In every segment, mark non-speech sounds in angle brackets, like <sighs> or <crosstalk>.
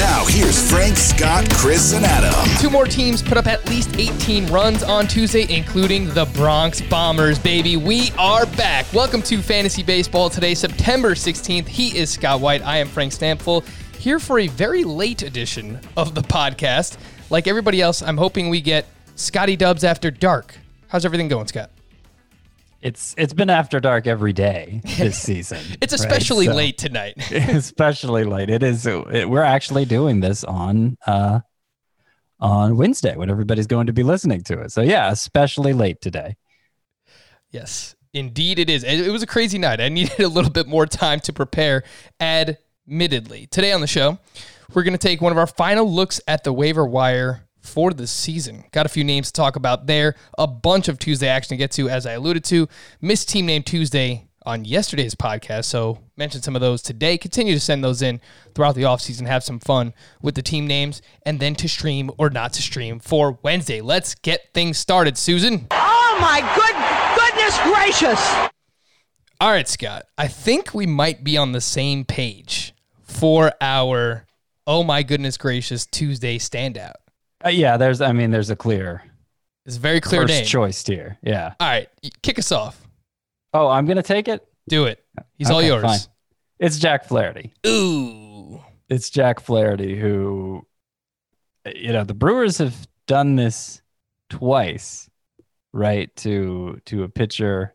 Now, here's Frank, Scott, Chris, and Adam. Two more teams put up at least 18 runs on Tuesday, including the Bronx Bombers, baby. We are back. Welcome to Fantasy Baseball today, September 16th. He is Scott White. I am Frank Stampfl, here for a very late edition of the podcast. Like everybody else, I'm hoping we get Scotty Dubs after dark. How's everything going, Scott? It's it's been after dark every day this <laughs> season. It's right? especially So- late tonight. <laughs> especially late. It is. It, we're actually doing this on uh on Wednesday when everybody's going to be listening to it. So yeah, especially late today. Yes, indeed it is. It it was a crazy night. I needed <laughs> a little bit more time to prepare, admittedly. Today on the show, we're going to take one of our final looks at the waiver wire for the season. Got a few names to talk about there, a bunch of Tuesday action to get to, as I alluded to. Missed Team Name Tuesday on yesterday's podcast, so mentioned some of those today. Continue to send those in throughout the offseason, have some fun with the team names, and then to stream or not to stream for Wednesday. Let's get things started, Susan. Oh my good goodness gracious! All right, Scott. I think we might be on the same page for our oh my goodness gracious Tuesday standout. Uh, yeah, there's. I mean, there's a clear It's a very clear first name. choice here. Yeah. All right, kick us off. Oh, I'm gonna take it. Do it. He's all yours. fine. It's Jack Flaherty. Ooh. It's Jack Flaherty who, you know, the Brewers have done this twice, right? To to a pitcher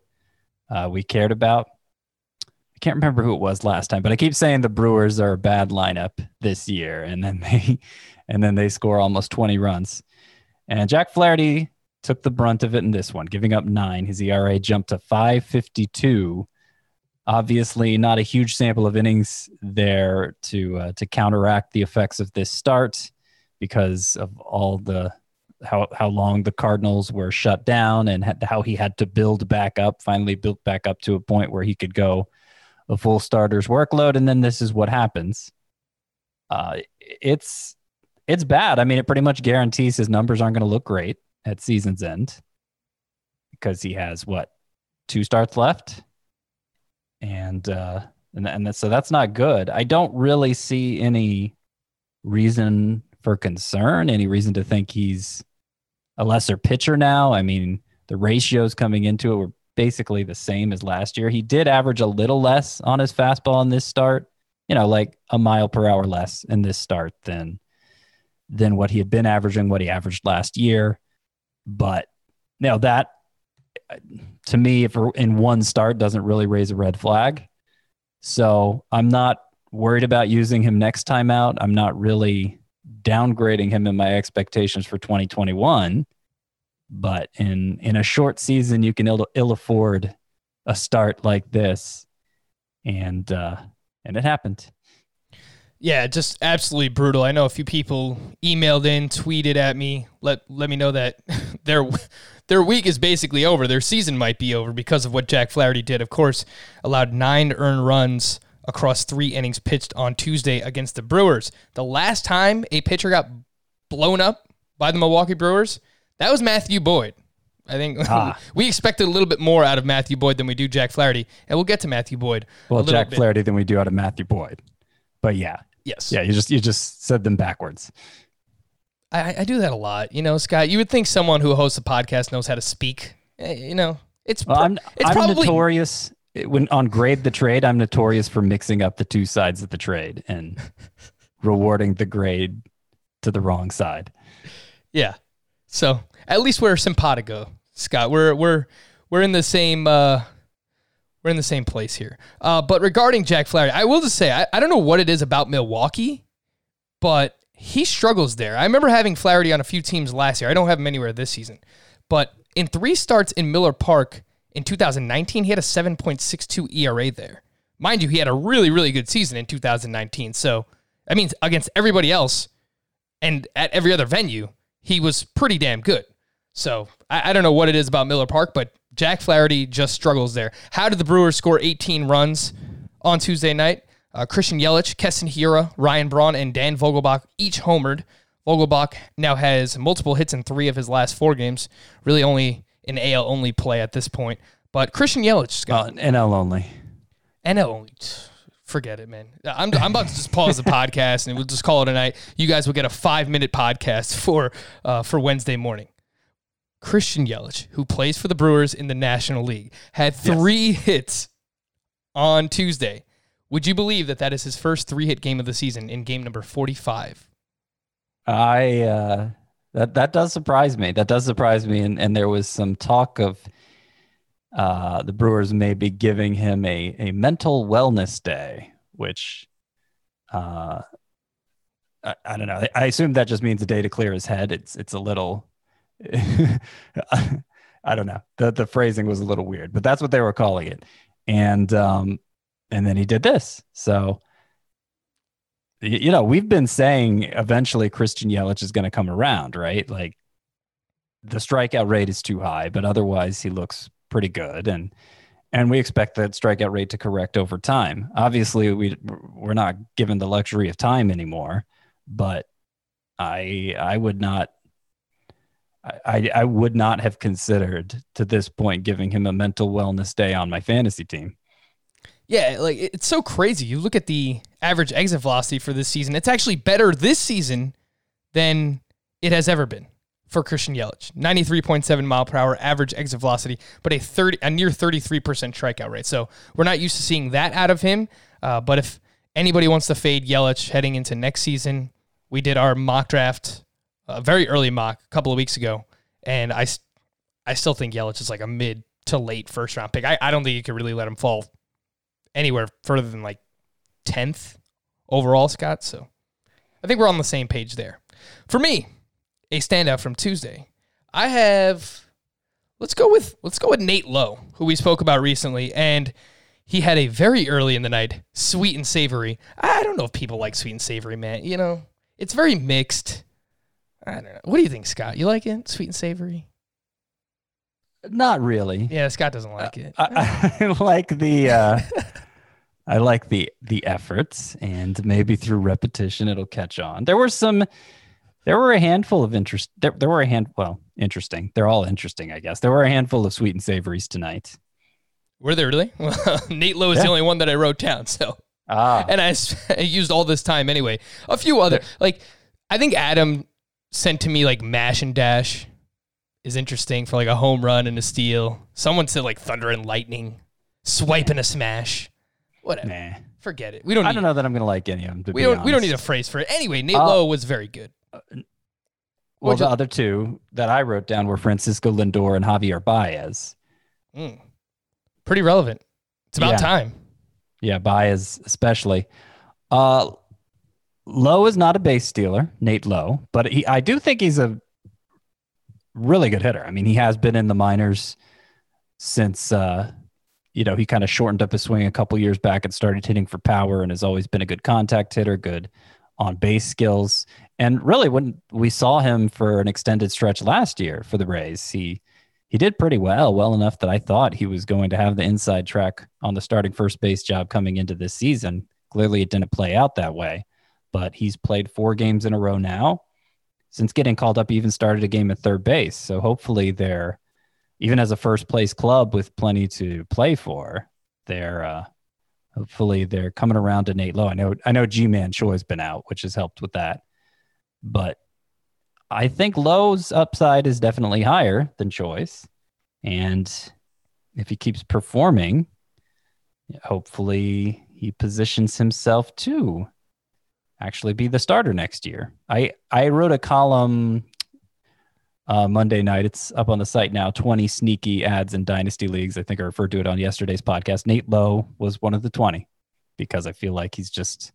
uh, we cared about. I can't remember who it was last time, but I keep saying the Brewers are a bad lineup this year, and then <laughs> they and then they score almost 20 runs. And Jack Flaherty took the brunt of it in this one, giving up nine. His ERA jumped to 552 obviously not a huge sample of innings there to uh, to counteract the effects of this start because of all the how how long the Cardinals were shut down and had, how he had to build back up finally built back up to a point where he could go a full starter's workload and then this is what happens. Uh it's it's bad. I mean it pretty much guarantees his numbers aren't going to look great at season's end because he has what two starts left? And uh and, and so that's not good. I don't really see any reason for concern any reason to think he's a lesser pitcher now. I mean the ratios coming into it. Were basically the same as last year he did average a little less on his fastball in this start you know like a mile per hour less in this start than than what he had been averaging what he averaged last year but you know that to me, if in one start doesn't really raise a red flag. So I'm not worried about using him next time out. I'm not really downgrading him in my expectations for 2021. But in in a short season, you can ill, ill afford a start like this, and uh, and it happened. Yeah, just absolutely brutal. I know a few people emailed in, tweeted at me, let let me know that <laughs> their their week is basically over. Their season might be over because of what Jack Flaherty did. Of course, allowed nine earned runs across three innings pitched on Tuesday against the Brewers. The last time a pitcher got blown up by the Milwaukee Brewers, that was Matthew Boyd. I think <laughs> Ah. we expected a little bit more out of Matthew Boyd than we do Jack Flaherty, and we'll get to Matthew Boyd. Well, Jack bit. Flaherty than we do out of Matthew Boyd. But yeah, Yes. yeah, you just you just said them backwards. I, I do that a lot. You know, Scott, you would think someone who hosts a podcast knows how to speak. Eh, You know, it's, Well, I'm, it's I'm probably notorious when on grade the trade. I'm notorious for mixing up the two sides of the trade and <laughs> rewarding the grade to the wrong side. Yeah. So at least we're simpatico, Scott. We're we're we're in the same uh we're in the same place here. Uh but regarding Jack Flaherty, I will just say I, I don't know what it is about Milwaukee, but he struggles there. I remember having Flaherty on a few teams last year. I don't have him anywhere this season. But in three starts in Miller Park in 2019, he had a 7.62 ERA there. Mind you, he had a really, really good season in 2019. So that means against everybody else and at every other venue, he was pretty damn good. So I, I don't know what it is about Miller Park, but Jack Flaherty just struggles there. How did the Brewers score 18 runs on Tuesday night? Uh, Christian Yelich, Keston Hiura, Ryan Braun, and Dan Vogelbach each homered. Vogelbach now has multiple hits in three of his last four games. Really only an AL only play at this point. But Christian Yelich, Scott, Uh, NL only. NL only. Forget it, man. I'm, I'm about to just pause the <laughs> podcast and we'll just call it a night. You guys will get a five minute podcast for uh, for Wednesday morning. Christian Yelich, who plays for the Brewers in the National League, had three hits on Tuesday. Would you believe that that is his first three hit game of the season in game number 45? I uh, that that does surprise me. That does surprise me. And and there was some talk of uh, the Brewers may be giving him a a mental wellness day, which uh, I, I don't know. I, assume that just means a day to clear his head. It's it's a little. <laughs> I don't know. The the phrasing was a little weird, but that's what they were calling it. And um, and then he did this. So you know, we've been saying eventually Christian Yelich is going to come around, right? Like the strikeout rate is too high, but otherwise he looks pretty good and and we expect that strikeout rate to correct over time. Obviously, we we're not given the luxury of time anymore, but I I would not I, I would not have considered to this point giving him a mental wellness day on my fantasy team. Yeah, like it's so crazy. You look at the average exit velocity for this season, it's actually better this season than it has ever been for Christian Yelich. 93.7 mile per hour average exit velocity, but a 30 a near 33% strikeout rate. So we're not used to seeing that out of him. Uh, but if anybody wants to fade Yelich heading into next season, we did our mock draft, a very early mock a couple of weeks ago, and I, I still think Yelich is like a mid to late first round pick. I, I don't think you could really let him fall anywhere further than like 10th overall, Scott. So I think we're on the same page there. For me, a standout from Tuesday, I have let's go with let's go with Nate Lowe, who we spoke about recently, and he had a very early in the night sweet and savory. I don't know if people like sweet and savory, man. You know, it's very mixed. I don't know. What do you think, Scott? You like it? Sweet and savory? Not really. Yeah, Scott doesn't like it. I, I <laughs> like the uh, I like the the efforts, and maybe through repetition it'll catch on. There were some, there were a handful of interest. There, there were a hand. Well, interesting. They're all interesting, I guess. There were a handful of sweet and savories tonight. Were there really? <laughs> Well, Nate Lowe is the only one that I wrote down. So Ah, and I <laughs> used all this time anyway. A few other like I think Adam sent to me like mash and dash is interesting for like a home run and a steal. Someone said like thunder and lightning, swipe and a smash. Whatever. nah. Forget it. We don't. I don't know that I'm gonna like any of them. We don't. We don't need a phrase for it. Anyway, Nate Uh, Lowe was very good. Well, What'd the other two that I wrote down were Francisco Lindor and Javier Baez. Mm. Pretty relevant. It's about Yeah. time. Yeah, Baez especially. Uh, Lowe is not a base stealer, Nate Lowe, but he I do think he's a really good hitter. I mean, he has been in the minors since uh, you know he kind of shortened up his swing a couple years back and started hitting for power, and has always been a good contact hitter, good on base skills. And really, when we saw him for an extended stretch last year for the Rays, he he did pretty well, well enough that I thought he was going to have the inside track on the starting first base job coming into this season. Clearly, it didn't play out that way, but he's played four games in a row now. Since getting called up, he even started a game at third base. So hopefully, they're even as a first place club with plenty to play for. They're uh, hopefully they're coming around to Nate Lowe. I know I know Ji-Man Choi's been out, which has helped with that, but I think Lowe's upside is definitely higher than Choi's. And if he keeps performing, hopefully he positions himself to actually be the starter next year. I I wrote a column uh, Monday night. It's up on the site now. Twenty sneaky ads in dynasty leagues. I think I referred to it on yesterday's podcast. Nate Lowe was one of the twenty because I feel like he's just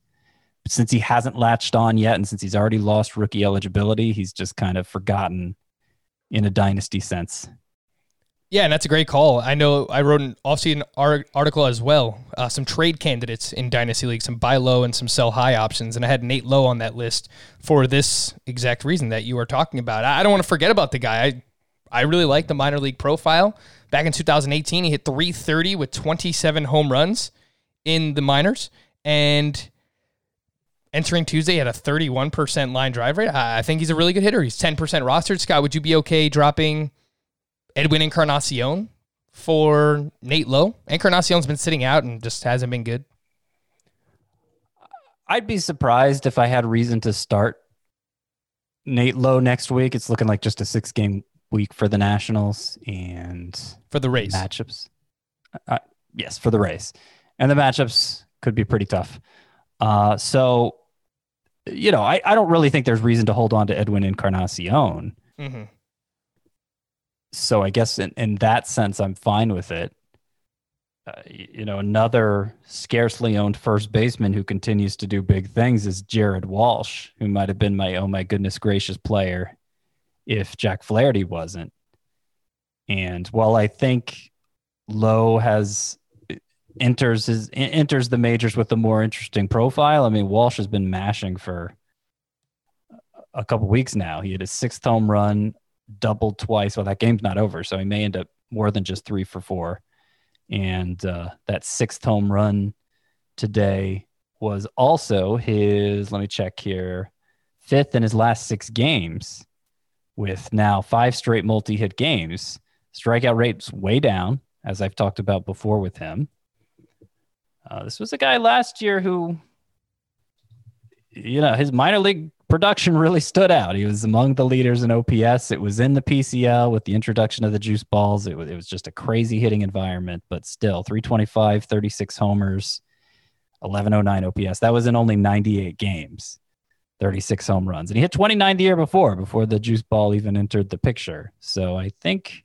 since he hasn't latched on yet, and since he's already lost rookie eligibility, he's just kind of forgotten in a dynasty sense. Yeah, and that's a great call. I know I wrote an offseason article as well. Uh, some trade candidates in Dynasty League, some buy low and some sell high options, and I had Nate Lowe on that list for this exact reason that you are talking about. I don't want to forget about the guy. I I really like the minor league profile. Back in 2018, he hit 330 with 27 home runs in the minors, and entering Tuesday at a 31% line drive rate. I think he's a really good hitter. He's 10% rostered. Scott, would you be okay dropping Edwin Encarnacion for Nate Lowe? Encarnacion's been sitting out and just hasn't been good. I'd be surprised if I had reason to start Nate Lowe next week. It's looking like just a six game week for the Nationals and for the Rays matchups. Uh, yes, for the Rays. And the matchups could be pretty tough. Uh, so you know, I, I don't really think there's reason to hold on to Edwin Encarnacion. Mm-hmm. So I guess in, in that sense, I'm fine with it. Uh, you know, another scarcely owned first baseman who continues to do big things is Jared Walsh, who might have been my oh my goodness gracious player if Jack Flaherty wasn't. And while I think Lowe has enters his enters the majors with a more interesting profile. I mean, Walsh has been mashing for a couple weeks now. He had his sixth home run, doubled twice. Well, that game's not over, so he may end up more than just three for four. And uh, that sixth home run today was also his. Let me check here. Fifth in his last six games, with now five straight multi-hit games. Strikeout rate's way down, as I've talked about before with him. Uh, this was a guy last year who, you know, his minor league production <laughs> really stood out. He was among the leaders in OPS. It was in the PCL with the introduction of the juice balls. It was, it was just a crazy hitting environment, but still 325, 36 homers, 1109 OPS. That was in only 98 games, 36 home runs. And he hit 29 the year before, before the juice ball even entered the picture. So I think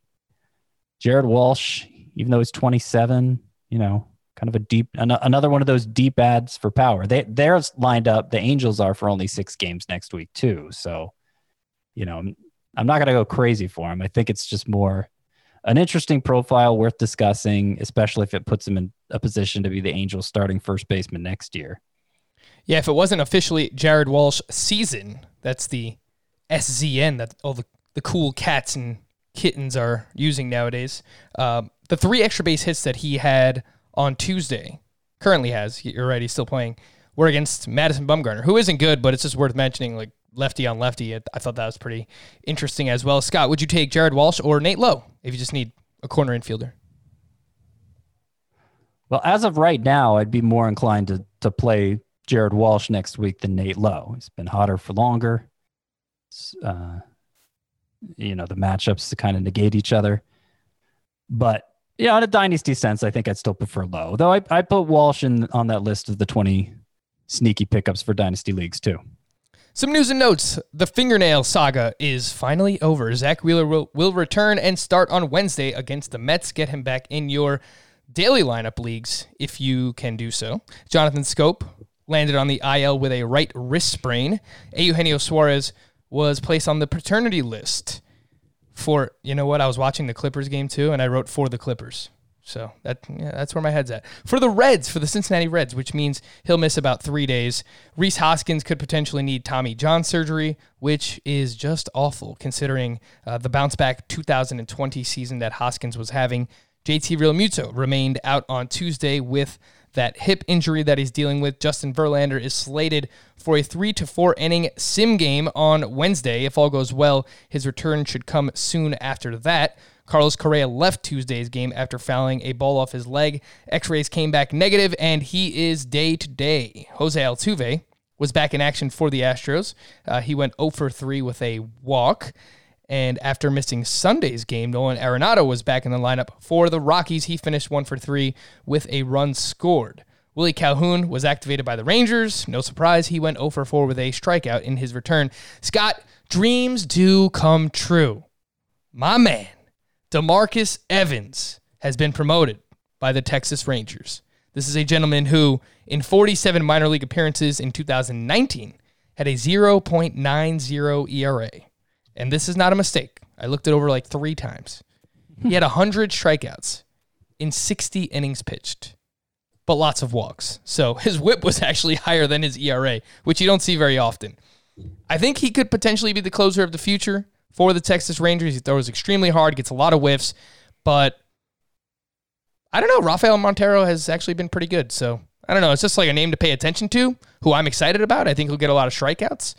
Jared Walsh, even though he's 27, you know, kind of a deep an- another one of those deep ads for power. They they're lined up. The Angels are for only six games next week too. So, you know, I'm, not going to go crazy for him. I think it's just more an interesting profile worth discussing, especially if it puts him in a position to be the Angels starting first baseman next year. Yeah, if it wasn't officially Jared Walsh season, that's the SZN that all the, the cool cats and kittens are using nowadays. Um, the three extra base hits that he had on Tuesday, currently has, you're right, he's still playing, we're against Madison Bumgarner, who isn't good, but it's just worth mentioning, like lefty on lefty. I thought that was pretty interesting as well. Scott, would you take Jared Walsh or Nate Lowe if you just need a corner infielder? Well, as of right now, I'd be more inclined to to play Jared Walsh next week than Nate Lowe. He's been hotter for longer. Uh, you know, the matchups to kind of negate each other. But yeah, in a dynasty sense, I think I'd still prefer Lowe. Though I I put Walsh in on that list of the 20 sneaky pickups for dynasty leagues too. Some news and notes. The fingernail saga is finally over. Zack Wheeler will, will return and start on Wednesday against the Mets. Get him back in your daily lineup leagues if you can do so. Jonathan Schoop landed on the IL with a right wrist sprain. Eugenio Suarez was placed on the paternity list for you know what I was watching the Clippers game too, and I wrote for the Clippers. So that yeah, that's where my head's at. For the Reds, for the Cincinnati Reds, which means he'll miss about three days. Rhys Hoskins could potentially need Tommy John surgery, which is just awful considering uh, the bounce back 2020 season that Hoskins was having. JT Realmuto remained out on Tuesday with that hip injury that he's dealing with. Justin Verlander is slated for a three to four inning sim game on Wednesday. If all goes well, his return should come soon after that. Carlos Correa left Tuesday's game after fouling a ball off his leg. X rays came back negative, and he is day to day. Jose Altuve was back in action for the Astros. Uh, he went 0 for 3 with a walk. And after missing Sunday's game, Nolan Arenado was back in the lineup for the Rockies. He finished one for three with a run scored. Willie Calhoun was activated by the Rangers. No surprise, he went 0 for 4 with a strikeout in his return. Scott, dreams do come true. My man, Demarcus Evans, has been promoted by the Texas Rangers. This is a gentleman who, in 47 minor league appearances in 2019, had a 0.90 ERA. And this is not a mistake. I looked it over like three times. He had 100 strikeouts in 60 innings pitched, but lots of walks. So <laughs> his whip was actually higher than his ERA, which you don't see very often. I think he could potentially be the closer of the future for the Texas Rangers. He throws extremely hard, gets a lot of whiffs, but I don't know. Rafael Montero has actually been pretty good. So I don't know. It's just like a name to pay attention to, who I'm excited about. I think he'll get a lot of strikeouts.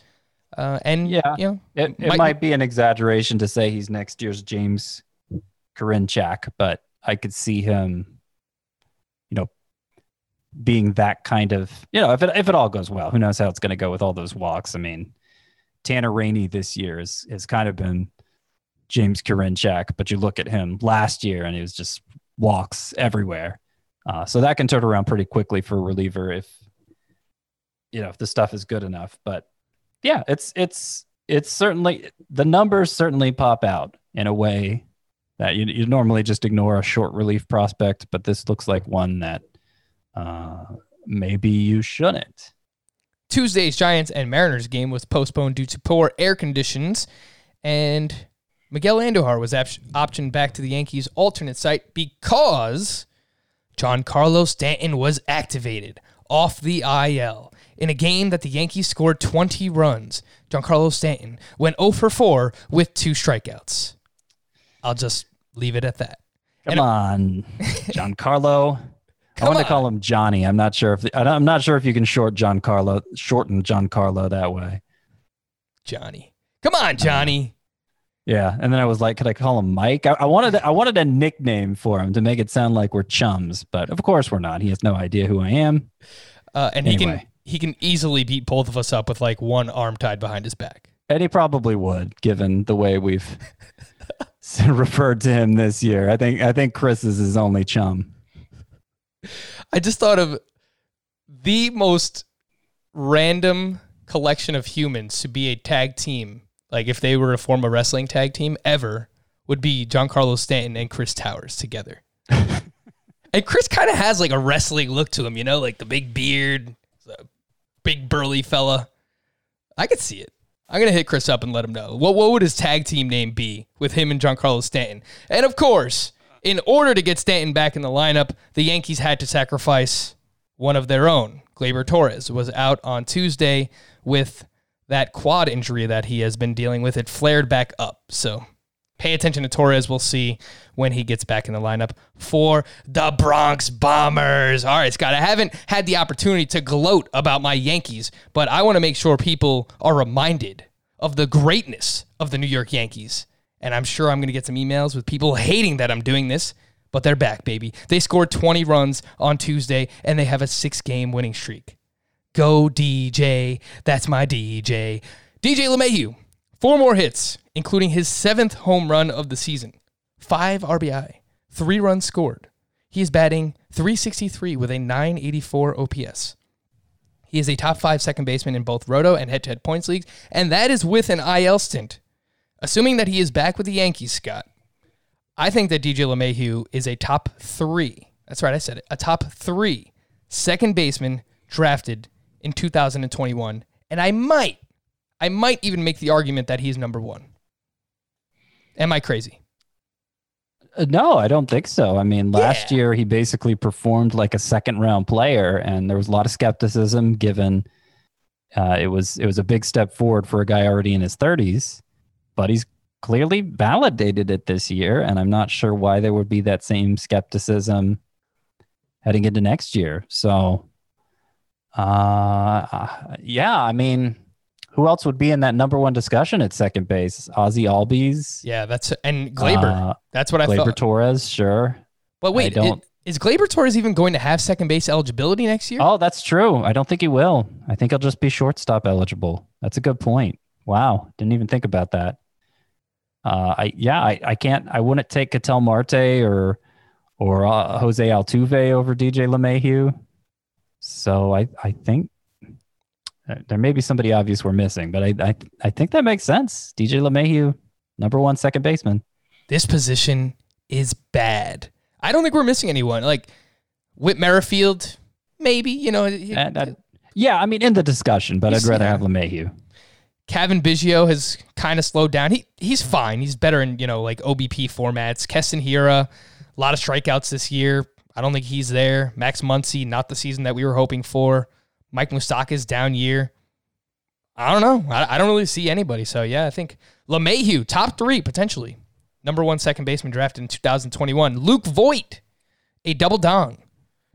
Uh, and Yeah. you know, It, it might, be an exaggeration to say he's next year's James Karinchak, but I could see him, you know, being that kind of, you know, if it if it all goes well, who knows how it's going to go with all those walks. I mean, Tanner Rainey this year is has kind of been James Karinchak, but you look at him last year and he was just walks everywhere. Uh, so that can turn around pretty quickly for a reliever if you know if the stuff is good enough. But yeah, it's it's it's certainly the numbers certainly pop out in a way that you you normally just ignore a short relief prospect, but this looks like one that uh, maybe you shouldn't. Tuesday's Giants and Mariners game was postponed due to poor air conditions, and Miguel Andujar was op- optioned back to the Yankees' alternate site because Giancarlo Stanton was activated off the IL in a game that the Yankees scored 20 runs. Giancarlo Stanton went 0 for 4 with two strikeouts. I'll just leave it at that. Come on, <laughs> Giancarlo. I want to call him Johnny. I'm not sure if the, I'm not sure if you can short Giancarlo, shorten Giancarlo that way. Johnny. Come on, Johnny. Yeah, and then I was like, could I call him Mike? I, I wanted I wanted a nickname for him to make it sound like we're chums, but of course we're not. He has no idea who I am. Uh, and he can Anyway. He can easily beat both of us up with like one arm tied behind his back. And he probably would, given the way we've <laughs> referred to him this year. I think I think Chris is his only chum. I just thought of the most random collection of humans to be a tag team. Like if they were to form a wrestling tag team ever, would be Giancarlo Stanton and Chris Towers together. <laughs> and Chris kind of has like a wrestling look to him, you know, like the big beard, big burly fella. I could see it. I'm gonna hit Chris up and let him know. What what would his tag team name be with him and Giancarlo Stanton? And of course, in order to get Stanton back in the lineup, the Yankees had to sacrifice one of their own. Gleyber Torres was out on Tuesday with that quad injury that he has been dealing with. It flared back up. So pay attention to Torres. We'll see when he gets back in the lineup for the Bronx Bombers. All right, Scott, I haven't had the opportunity to gloat about my Yankees, but I want to make sure people are reminded of the greatness of the New York Yankees. And I'm sure I'm going to get some emails with people hating that I'm doing this, but they're back, baby. They scored 20 runs on Tuesday, and they have a six game winning streak. Go DJ. That's my DJ. DJ LeMahieu, four more hits, including his seventh home run of the season. Five RBI, three runs scored. He is batting 363 with a 984 OPS. He is a top five second baseman in both roto and head to head points leagues, and that is with an IL stint. Assuming that he is back with the Yankees, Scott, I think that DJ LeMahieu is a top three. That's right, I said it. A top three second baseman drafted in 2021. And I might, I might even make the argument that he's number one. Am I crazy? Uh, No, I don't think so. I mean, last Yeah. year he basically performed like a second round player, and there was a lot of skepticism given uh, it was it was a big step forward for a guy already in his 30s, but he's clearly validated it this year, and I'm not sure why there would be that same skepticism heading into next year. So, uh, yeah, I mean, who else would be in that number one discussion at second base? Ozzie Albies, Yeah, that's and Gleyber. Uh, that's what I Gleyber thought. Torres, sure. But wait, it- is Gleyber Torres even going to have second base eligibility next year? Oh, that's true. I don't think he will. I think he'll just be shortstop eligible. That's a good point. Wow, didn't even think about that. Uh, I yeah, I, I can't. I wouldn't take Ketel Marte or or uh, Jose Altuve over DJ LeMahieu. So I I think there may be somebody obvious we're missing, but I I, I think that makes sense. DJ LeMahieu, number one second baseman. This position is bad. I don't think we're missing anyone. Like Whit Merrifield, maybe, you know. And I, yeah, I mean in the discussion, but I'd rather yeah. have LeMahieu. Cavan Biggio has kind of slowed down. He he's fine. He's better in you know like OBP formats. Keston Hiura, a lot of strikeouts this year. I don't think he's there. Max Muncy, not the season that we were hoping for. Mike Moustakas down year. I don't know. I, I don't really see anybody. So yeah, I think LeMahieu top three potentially. Number one second baseman drafted in 2021. Luke Voit, a double dong,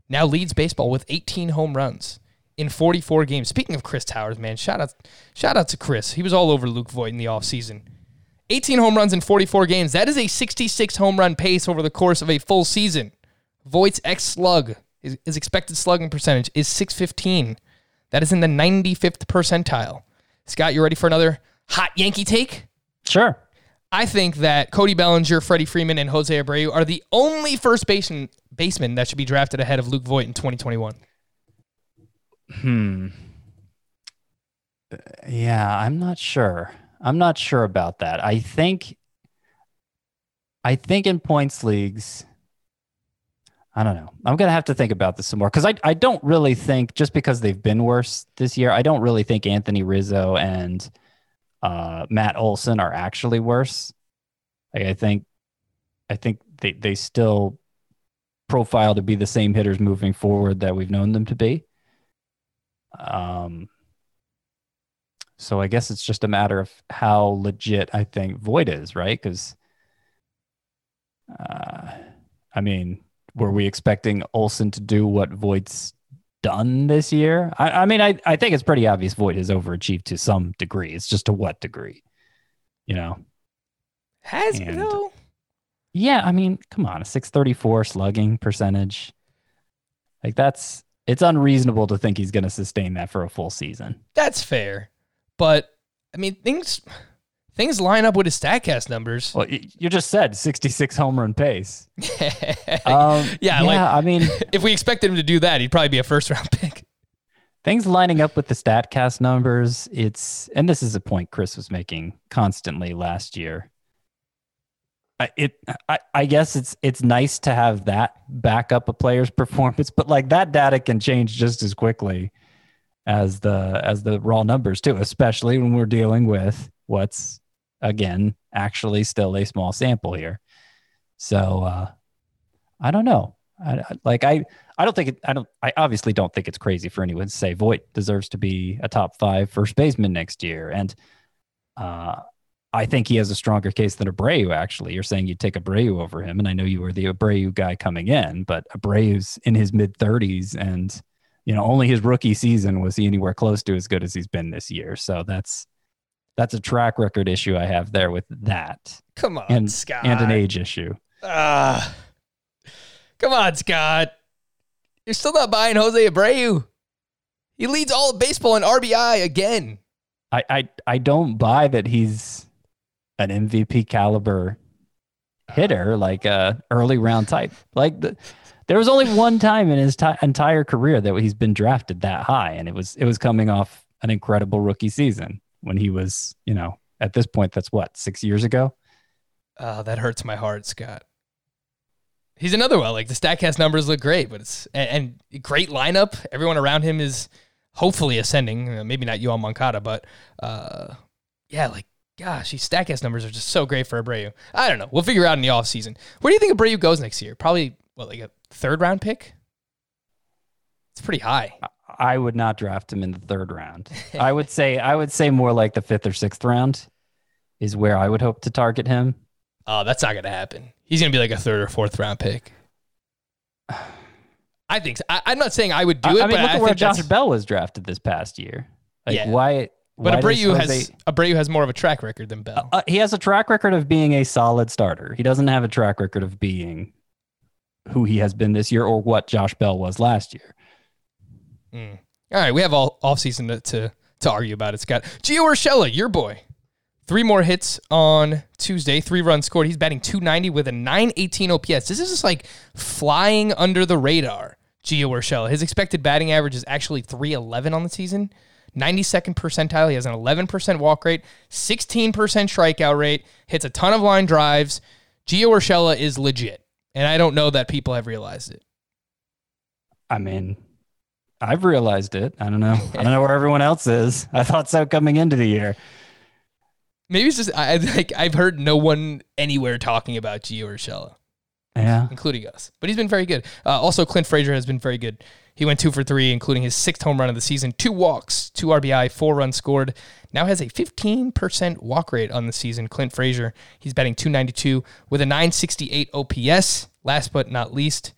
now leads baseball with 18 home runs in 44 games. Speaking of Chris Towers, man, shout out shout out to Chris. He was all over Luke Voit in the offseason. 18 home runs in 44 games. That is a 66 home run pace over the course of a full season. Voit's X slug, his, his expected slugging percentage is 615. That is in the 95th percentile. Scott, you ready for another hot Yankee take? Sure. I think that Cody Bellinger, Freddie Freeman, and Jose Abreu are the only first baseman baseman that should be drafted ahead of Luke Voit in 2021. Hmm. Uh, Yeah, I'm not sure. I'm not sure about that. I think I think in points leagues I don't know. I'm to have to think about this some more cuz I I don't really think just because they've been worse this year, I don't really think Anthony Rizzo and uh, Matt Olson are actually worse. Like I think I think they they still profile to be the same hitters moving forward that we've known them to be. Um, so I guess it's just a matter of how legit I think Voit is, right? Because, uh, I mean, were we expecting Olson to do what Voit's done this year? I, I mean, I, I think it's pretty obvious Void has overachieved to some degree. It's just to what degree, you know? Has he And- though? Yeah, I mean, come on, a 634 slugging percentage. Like that's it's unreasonable to think he's going to sustain that for a full season. That's fair. But I mean things things line up with his StatCast numbers. Well, you just said 66 home run pace. <laughs> Um, Yeah, like- I mean, <laughs> if we expected him to do that, he'd probably be a first round <laughs> pick. things lining up with the Statcast numbers. It's and this is a point Chris was making constantly last year. I, it, I, I guess it's it's nice to have that back up a player's performance, but like that data can change just as quickly as the as the raw numbers too, especially when we're dealing with what's again actually still a small sample here. So uh, I don't know. I, like I I don't think it, I don't I obviously don't think it's crazy for anyone to say Voit deserves to be a top five first baseman next year, and uh, I think he has a stronger case than Abreu. Actually, you're saying you'd take Abreu over him, and I know you were the Abreu guy coming in, but Abreu's in his mid 30s, and you know only his rookie season was he anywhere close to as good as he's been this year. So that's that's a track record issue I have there with that, Come on, and Scott. and an age issue. Ah. come on, Scott. You're still not buying Jose Abreu. He leads all of baseball in RBI again. I, I I don't buy that he's an MVP caliber hitter, like a early round type. Like the, there was only one time in his ti entire career that he's been drafted that high, and it was it was coming off an incredible rookie season when he was, you know, at this point, that's what six years ago. Oh, that hurts my heart, Scott. He's another one. Like the Statcast numbers look great, but it's and, and great lineup. Everyone around him is hopefully ascending. Uh, maybe not Yoan Moncada, but uh, yeah, like gosh, these Statcast numbers are just so great for Abreu. I don't know. We'll figure out in the offseason. Where do you think Abreu goes next year? Probably what like a third round pick. It's pretty high. I would not draft him in the third round. <laughs> I would say I would say more like the fifth or sixth round is where I would hope to target him. Oh, that's not gonna happen. He's gonna be like a third or fourth round pick. <sighs> I think. So. I, I'm not saying I would do I, it, I mean, but look I at where Josh that's- Bell was drafted this past year. Like, Yeah. why? But why Abreu has Abreu has more of a track record than Bell. Uh, he has a track record of being a solid starter. He doesn't have a track record of being who he has been this year or what Josh Bell was last year. Mm. All right, we have all off season to, to to argue about it. Scott Gio Urshela, your boy, three more hits on Tuesday, three runs scored. He's batting 290 with a 918 OPS. This is just like flying under the radar. Gio Urshela. His expected batting average is actually 311 on the season. 92nd percentile. He has an 11% walk rate, 16% strikeout rate, hits a ton of line drives. Gio Urshela is legit. And I don't know that people have realized it. I mean, I've realized it. I don't know. I don't know where everyone else is. I thought so coming into the year. Maybe it's just I like I've heard no one anywhere talking about Gio Urshela. Yeah. including us. But he's been very good. Uh, also, Clint Frazier has been very good. He went two for three, including his sixth home run of the season, two walks, two RBI, four runs scored. Now has a 15% walk rate on the season. Clint Frazier, he's batting 292 with a 968 OPS. Last but not least,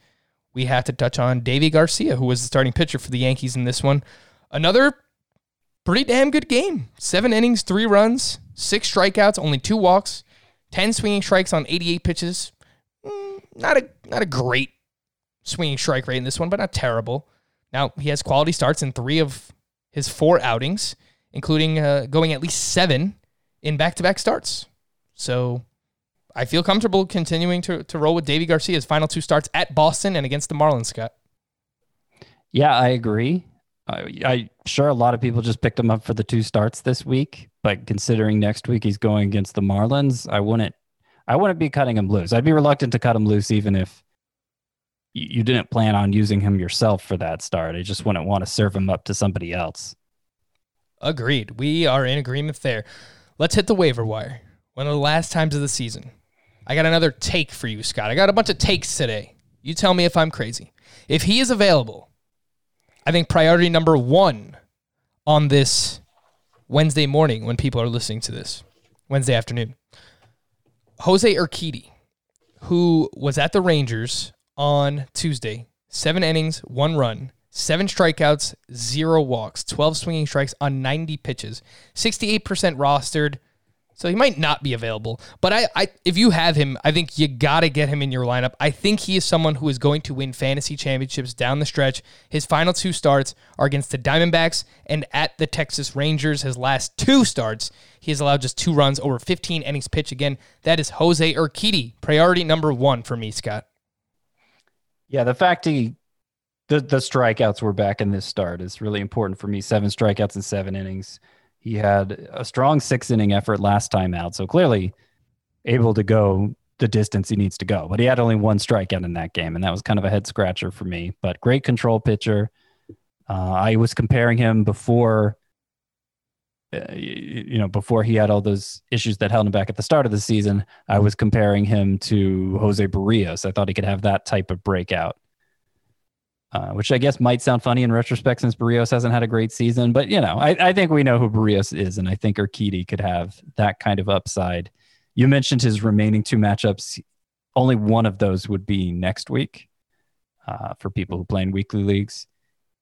we have to touch on Deivi Garcia, who was the starting pitcher for the Yankees in this one. Another pretty damn good game. Seven innings, three runs, six strikeouts, only two walks, 10 swinging strikes on 88 pitches, not a not a great swinging strike rate in this one, but not terrible. Now he has quality starts in three of his four outings, including uh, going at least seven in back-to-back starts. So I feel comfortable continuing to, to roll with Deivi Garcia's final two starts at Boston and against the Marlins, Scott. Yeah, I agree. I, I sure a lot of people just picked him up for the two starts this week, but considering next week he's going against the Marlins, I wouldn't I wouldn't be cutting him loose. I'd be reluctant to cut him loose even if you didn't plan on using him yourself for that start. I just wouldn't want to serve him up to somebody else. Agreed. We are in agreement there. Let's hit the waiver wire. One of the last times of the season. I got another take for you, Scott. I got a bunch of takes today. You tell me if I'm crazy. If he is available, I think priority number one on this Wednesday morning when people are listening to this, Wednesday afternoon. Jose Urquidy, who was at the Rangers on Tuesday, seven innings, one run, seven strikeouts, zero walks, 12 swinging strikes on 90 pitches, 68% rostered. So he might not be available, but I, I if you have him, I think you got to get him in your lineup. I think he is someone who is going to win fantasy championships down the stretch. His final two starts are against the Diamondbacks and at the Texas Rangers. His last two starts, he has allowed just two runs over 15 innings pitch. Again, that is Jose Urquidy, priority number one for me, Scott. Yeah, the fact he the the strikeouts were back in this start is really important for me. Seven strikeouts in seven innings. He had a strong six inning effort last time out, so clearly able to go the distance he needs to go. But he had only one strikeout in that game, and that was kind of a head scratcher for me. But great control pitcher. Uh, I was comparing him before, uh, you know, before he had all those issues that held him back at the start of the season. I was comparing him to Jose Berrios. I thought he could have that type of breakout. Uh, which I guess might sound funny in retrospect since Berrios hasn't had a great season. But, you know, I, I think we know who Berrios is, and I think Urquidy could have that kind of upside. You mentioned his remaining two matchups. Only one of those would be next week uh, for people who play in weekly leagues.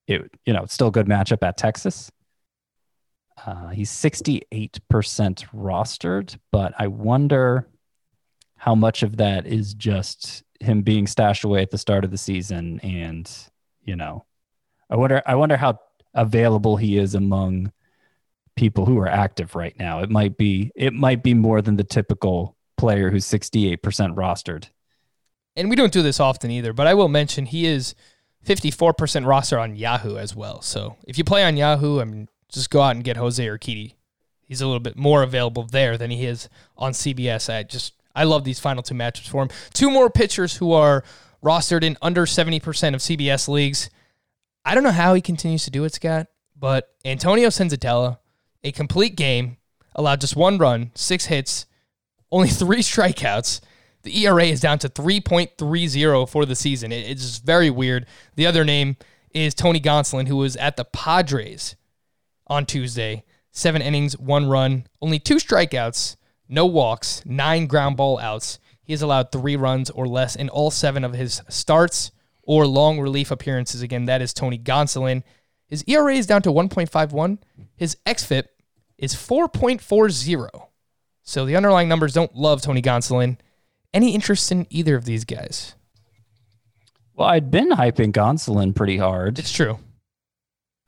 It, you know, it's still a good matchup at Texas. Uh, he's 68% rostered, but I wonder how much of that is just him being stashed away at the start of the season and you know, I wonder I wonder how available he is among people who are active right now. It might be it might be more than the typical player who's 68% rostered. And we don't do this often either, but I will mention he is 54% roster on Yahoo as well. So if you play on Yahoo, I mean, just go out and get Jose Urquidy. He's a little bit more available there than he is on CBS. I just I love these final two matchups for him. Two more pitchers who are rostered in under 70% of CBS leagues. I don't know how he continues to do it, Scott, but Antonio Senzatela, a complete game, allowed just one run, six hits, only <laughs> three strikeouts. The ERA is down to 3.30 for the season. it's just very weird. The other name is Tony Gonsolin, who was at the Padres on Tuesday. Seven innings, one run, only two strikeouts, no walks, nine ground ball outs. He has allowed three runs or less in all seven of his starts or long relief appearances. Again, that is Tony Gonsolin. His ERA is down to 1.51. His XFIP is 4.40. So the underlying numbers don't love Tony Gonsolin. Any interest in either of these guys? Well, I'd been hyping Gonsolin pretty hard. It's true.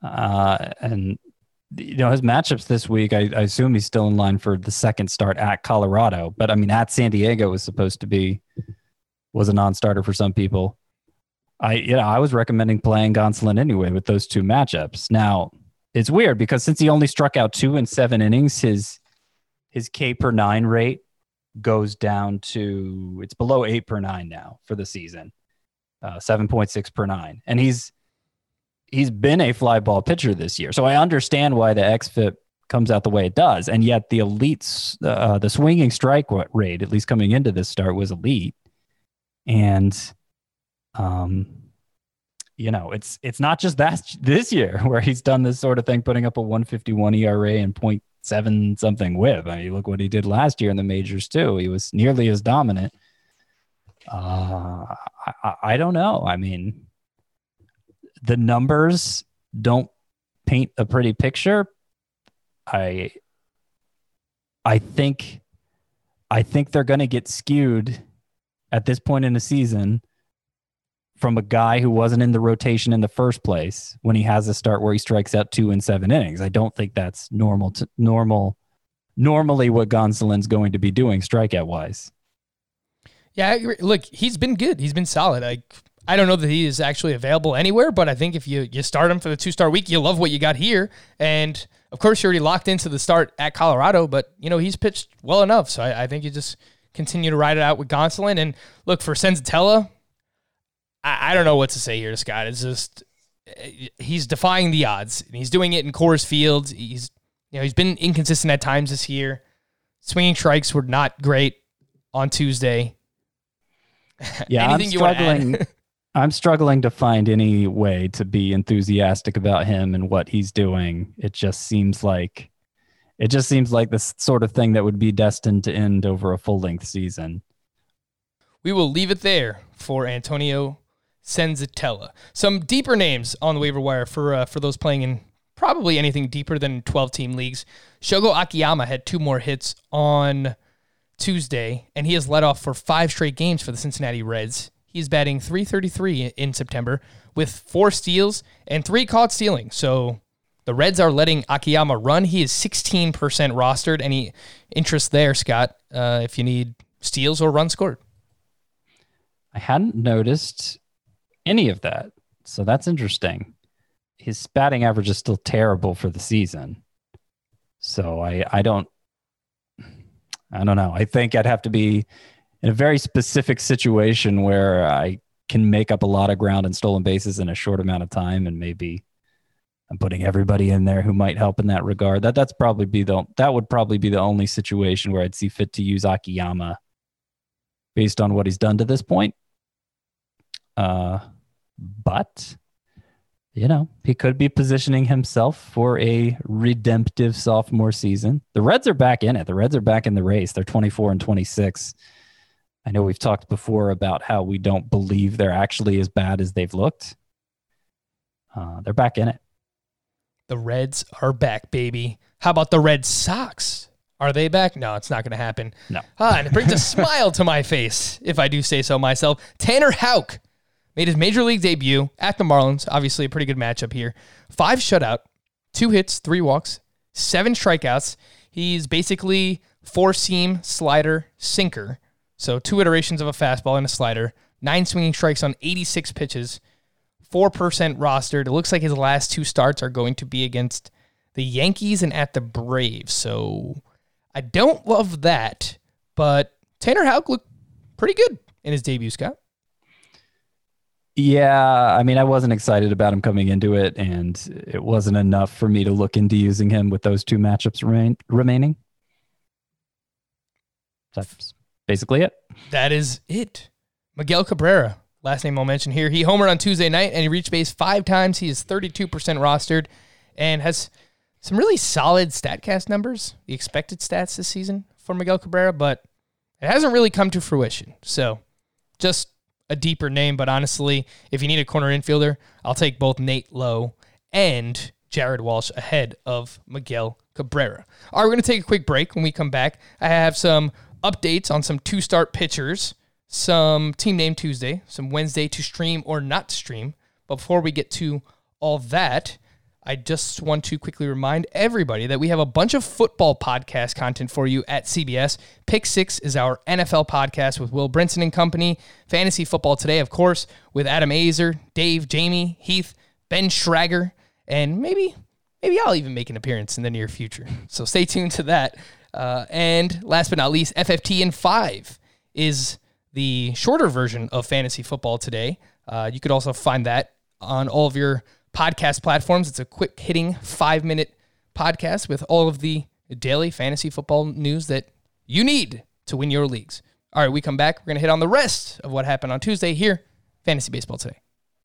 Uh, and you know his matchups this week. I, I, assume he's still in line for the second start at Colorado, but I mean at San Diego was supposed to be was a non-starter for some people. I you know I was recommending playing Gonsolin anyway with those two matchups. Now it's weird because since he only struck out two in seven innings, his his K per nine rate goes down to it's below eight per nine now for the season, uh, seven point six per nine, and he's he's been a fly ball pitcher this year. So I understand why the xFIP comes out the way it does, and yet the elites, uh, the swinging strike rate, at least coming into this start, was elite, and um, you know, it's it's not just that <laughs> this year where he's done this sort of thing, putting up a 151 ERA and 0.7 something whip. I mean, look what he did last year in the majors too. He was nearly as dominant. Uh, I, I don't know. I mean, the numbers don't paint a pretty picture. I I think I think they're going to get skewed at this point in the season from a guy who wasn't in the rotation in the first place when he has a start where he strikes out two in seven innings. I don't think that's normal to normal normally what Gonsolin's going to be doing strikeout wise. Yeah, look, he's been good. He's been solid. I I don't know that he is actually available anywhere, but I think if you you start him for the two star week, you love what you got here. And of course, you're already locked into the start at Colorado, but you know he's pitched well enough, so I, I think you just continue to ride it out with Gonsolin. And look for Senzatela, I, I don't know what to say here to Scott. It's just he's defying the odds. And he's doing it in Coors Field. He's you know he's been inconsistent at times this year. Swinging strikes were not great on Tuesday. <laughs> Yeah, I'm struggling. I'm struggling to find any way to be enthusiastic about him and what he's doing. It just seems like it just seems like the sort of thing that would be destined to end over a full length season. We will leave it there for Antonio Senzatela. Some deeper names on the waiver wire for uh, for those playing in probably anything deeper than 12 team leagues. Shogo Akiyama had two more hits on Tuesday, and he has led off for five straight games for the Cincinnati Reds. He's batting 333 in September with four steals and three caught stealing. So the Reds are letting Akiyama run. He is 16% rostered. Any interest there, Scott, uh, if you need steals or runs scored? I hadn't noticed any of that. So that's interesting. His batting average is still terrible for the season. So I I don't I don't know. I think I'd have to be in a very specific situation where I can make up a lot of ground and stolen bases in a short amount of time and maybe I'm putting everybody in there who might help in that regard. That that's probably be the that would probably be the only situation where I'd see fit to use Akiyama based on what he's done to this point. Uh but you know, he could be positioning himself for a redemptive sophomore season. The Reds are back in it. The Reds are back in the race. They're 24 and 26. I know we've talked before about how we don't believe they're actually as bad as they've looked. Uh, they're back in it. The Reds are back, baby. How about the Red Sox? Are they back? No, it's not going to happen. No. Ah, and it brings a <laughs> smile to my face, if I do say so myself. Tanner Houck made his major league debut at the Marlins. Obviously, a pretty good matchup here. Five shutout, two hits, three walks, seven strikeouts. He's basically four seam, slider, sinker. So two iterations of a fastball and a slider. Nine swinging strikes on 86 pitches. 4% rostered. It looks like his last two starts are going to be against the Yankees and at the Braves. So I don't love that, but Tanner Houck looked pretty good in his debut, Scott. Yeah, I mean, I wasn't excited about him coming into it, and it wasn't enough for me to look into using him with those two matchups remain, remaining. That's basically it. That is it. Miguel Cabrera, last name I'll mention here. He homered on Tuesday night and he reached base five times. He is 32% rostered and has some really solid StatCast numbers, the expected stats this season for Miguel Cabrera, but it hasn't really come to fruition. So just a deeper name, but honestly, if you need a corner infielder, I'll take both Nate Lowe and Jared Walsh ahead of Miguel Cabrera. All right, we're going to take a quick break. When we come back, I have some updates on some two start pitchers, some team name Tuesday, some Wednesday to stream or not stream. But before we get to all that, I just want to quickly remind everybody that we have a bunch of football podcast content for you at CBS. Pick Six is our NFL podcast with Will Brinson and company. Fantasy Football Today, of course, with Adam Aizer, Dave, Jamie, Heath, Ben Schrager, and maybe maybe I'll even make an appearance in the near future. So stay tuned to that. Uh, and last but not least, FFT in five is the shorter version of Fantasy Football Today. Uh, you could also find that on all of your podcast platforms. It's a quick hitting five minute podcast with all of the daily fantasy football news that you need to win your leagues. All right, we come back. We're going to hit on the rest of what happened on Tuesday here, Fantasy Baseball Today.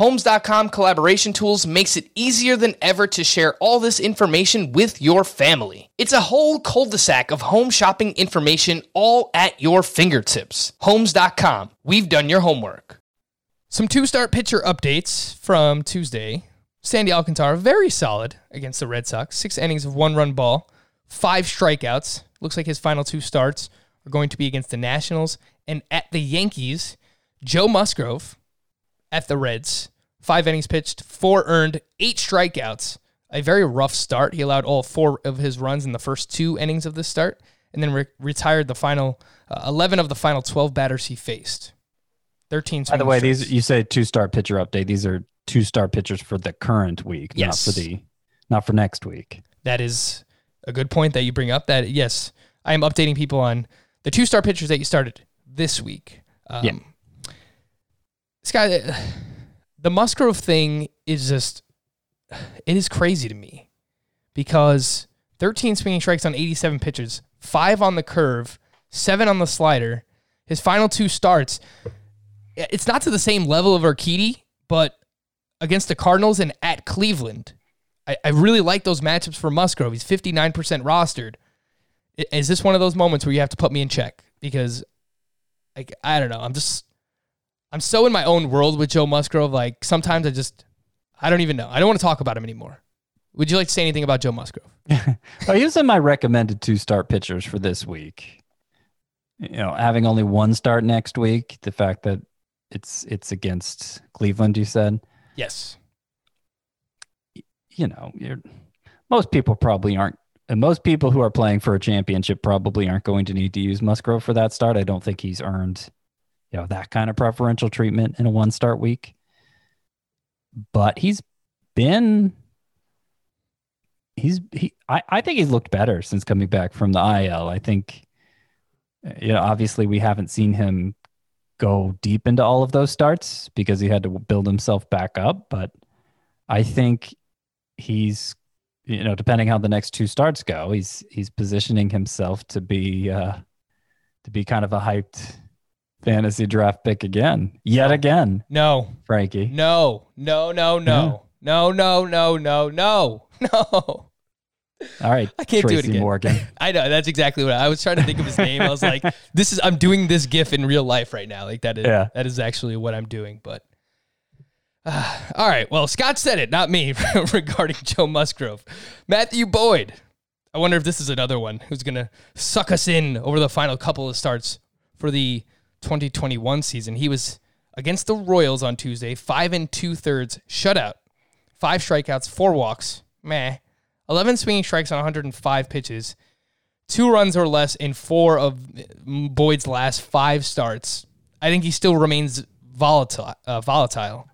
Homes.com collaboration tools makes it easier than ever to share all this information with your family. It's a whole cul-de-sac of home shopping information all at your fingertips. Homes.com. We've done your homework. Some two-start pitcher updates from Tuesday. Sandy Alcantara, very solid against the Red Sox. Six innings of one-run ball, five strikeouts. Looks like his final two starts are going to be against the Nationals and at the Yankees. Joe Musgrove at the Reds. Five innings pitched, four earned, eight strikeouts. A very rough start. He allowed all four of his runs in the first two innings of this start, and then re- retired the final uh, eleven of the final twelve batters he faced. Thirteen. By the way, strikes. these you say two star pitcher update. These are two star pitchers for the current week, Yes. not for the not for next week. That is a good point that you bring up. That yes, I am updating people on the two star pitchers that you started this week. Um, Yeah. This guy, the Musgrove thing is just, it is crazy to me because 13 swinging strikes on 87 pitches, five on the curve, seven on the slider. His final two starts, it's not to the same level of Urquidy, but against the Cardinals and at Cleveland, I, I really like those matchups for Musgrove. He's 59% rostered. Is this one of those moments where you have to put me in check? Because, like, I don't know. I'm just, I'm so in my own world with Joe Musgrove. Like, sometimes I just, I don't even know. I don't want to talk about him anymore. Would you like to say anything about Joe Musgrove? <laughs> Oh, he was in my recommended two start pitchers for this week. You know, having only one start next week, the fact that it's it's against Cleveland, you said, Yes. you know, you're, most people probably aren't, and most people who are playing for a championship probably aren't going to need to use Musgrove for that start. I don't think he's earned, you know, that kind of preferential treatment in a one start week. But he's been, he's he. I I think he's looked better since coming back from the IL. I think, you know, obviously we haven't seen him go deep into all of those starts because he had to build himself back up, but. I think he's you know depending how the next two starts go he's he's positioning himself to be uh to be kind of a hyped fantasy draft pick again yet again No. frankie No. No. No. No. No. No. No. No. No. No. <laughs> all right I can't do it Tracy again. morgan <laughs> I know that's exactly what I, I was trying to think of his name. I was like, <laughs> "This is I'm doing this GIF in real life right now. Like that is Yeah. that is actually what I'm doing." But uh, <sighs> all right, well, Scott said it, not me, regarding Joe Musgrove. Matthew Boyd, I wonder if this is another one who's going to suck us in over the final couple of starts for the 2021 season. He was against the Royals on Tuesday, five and two thirds shutout, five strikeouts, four walks, meh, 11 swinging strikes on 105 pitches, two runs or less in four of Boyd's last five starts. I think he still remains volatile. Uh, volatile.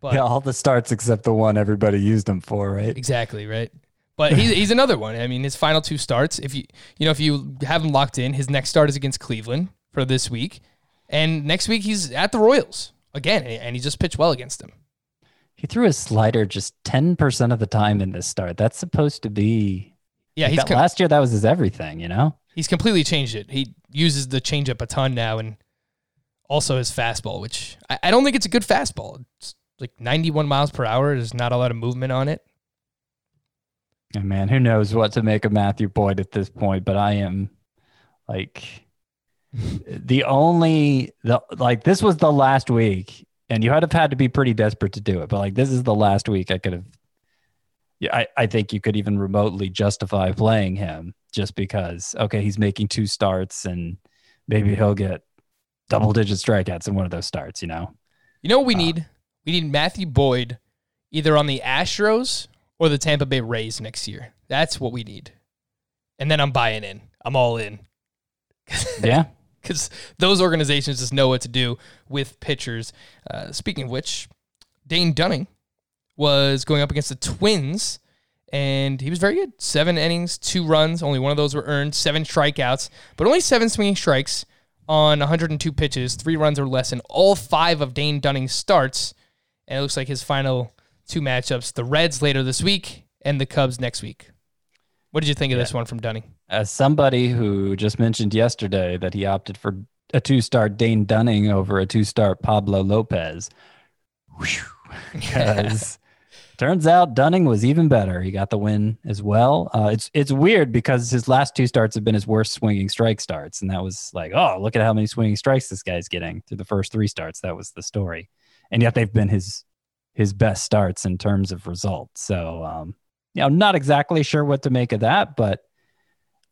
But Yeah, all the starts except the one everybody used him for, right? Exactly right. But he's, he's another one. I mean, his final two starts. If you you know if you have him locked in, his next start is against Cleveland for this week, and next week he's at the Royals again, and he just pitched well against them. He threw his slider just 10% of the time in this start. That's supposed to be. Yeah, he's com- last year, that was his everything, you know? he's completely changed it. He uses the changeup a ton now, and also his fastball, which I, I don't think it's a good fastball. It's like 91 miles per hour. There's not a lot of movement on it. And man, who knows what to make of Matthew Boyd at this point, but I am like the only the like this was the last week and you had have had to be pretty desperate to do it, but like this is the last week I could have yeah, I, I think you could even remotely justify playing him just because okay, he's making two starts and maybe he'll get double digit strikeouts in one of those starts, you know? You know what we uh, need? We need Matthew Boyd either on the Astros or the Tampa Bay Rays next year. That's what we need. And then I'm buying in. I'm all in. <laughs> Yeah. Because those organizations just know what to do with pitchers. Uh, speaking of which, Dane Dunning was going up against the Twins, and he was very good. Seven innings, two runs. Only one of those were earned. Seven strikeouts, but only seven swinging strikes on 102 pitches, three runs or less in all five of Dane Dunning's starts. And it looks like his final two matchups: the Reds later this week and the Cubs next week. What did you think of this one from Dunning? as somebody who just mentioned yesterday that he opted for a two-star Dane Dunning over a two-star Pablo Lopez, <laughs> because turns out Dunning was even better. He got the win as well. Uh, it's it's weird because his last two starts have been his worst swinging strike starts, and that was like, oh, look at how many swinging strikes this guy's getting through the first three starts. That was the story, and yet they've been his his best starts in terms of results. So, um, you know, not exactly sure what to make of that, but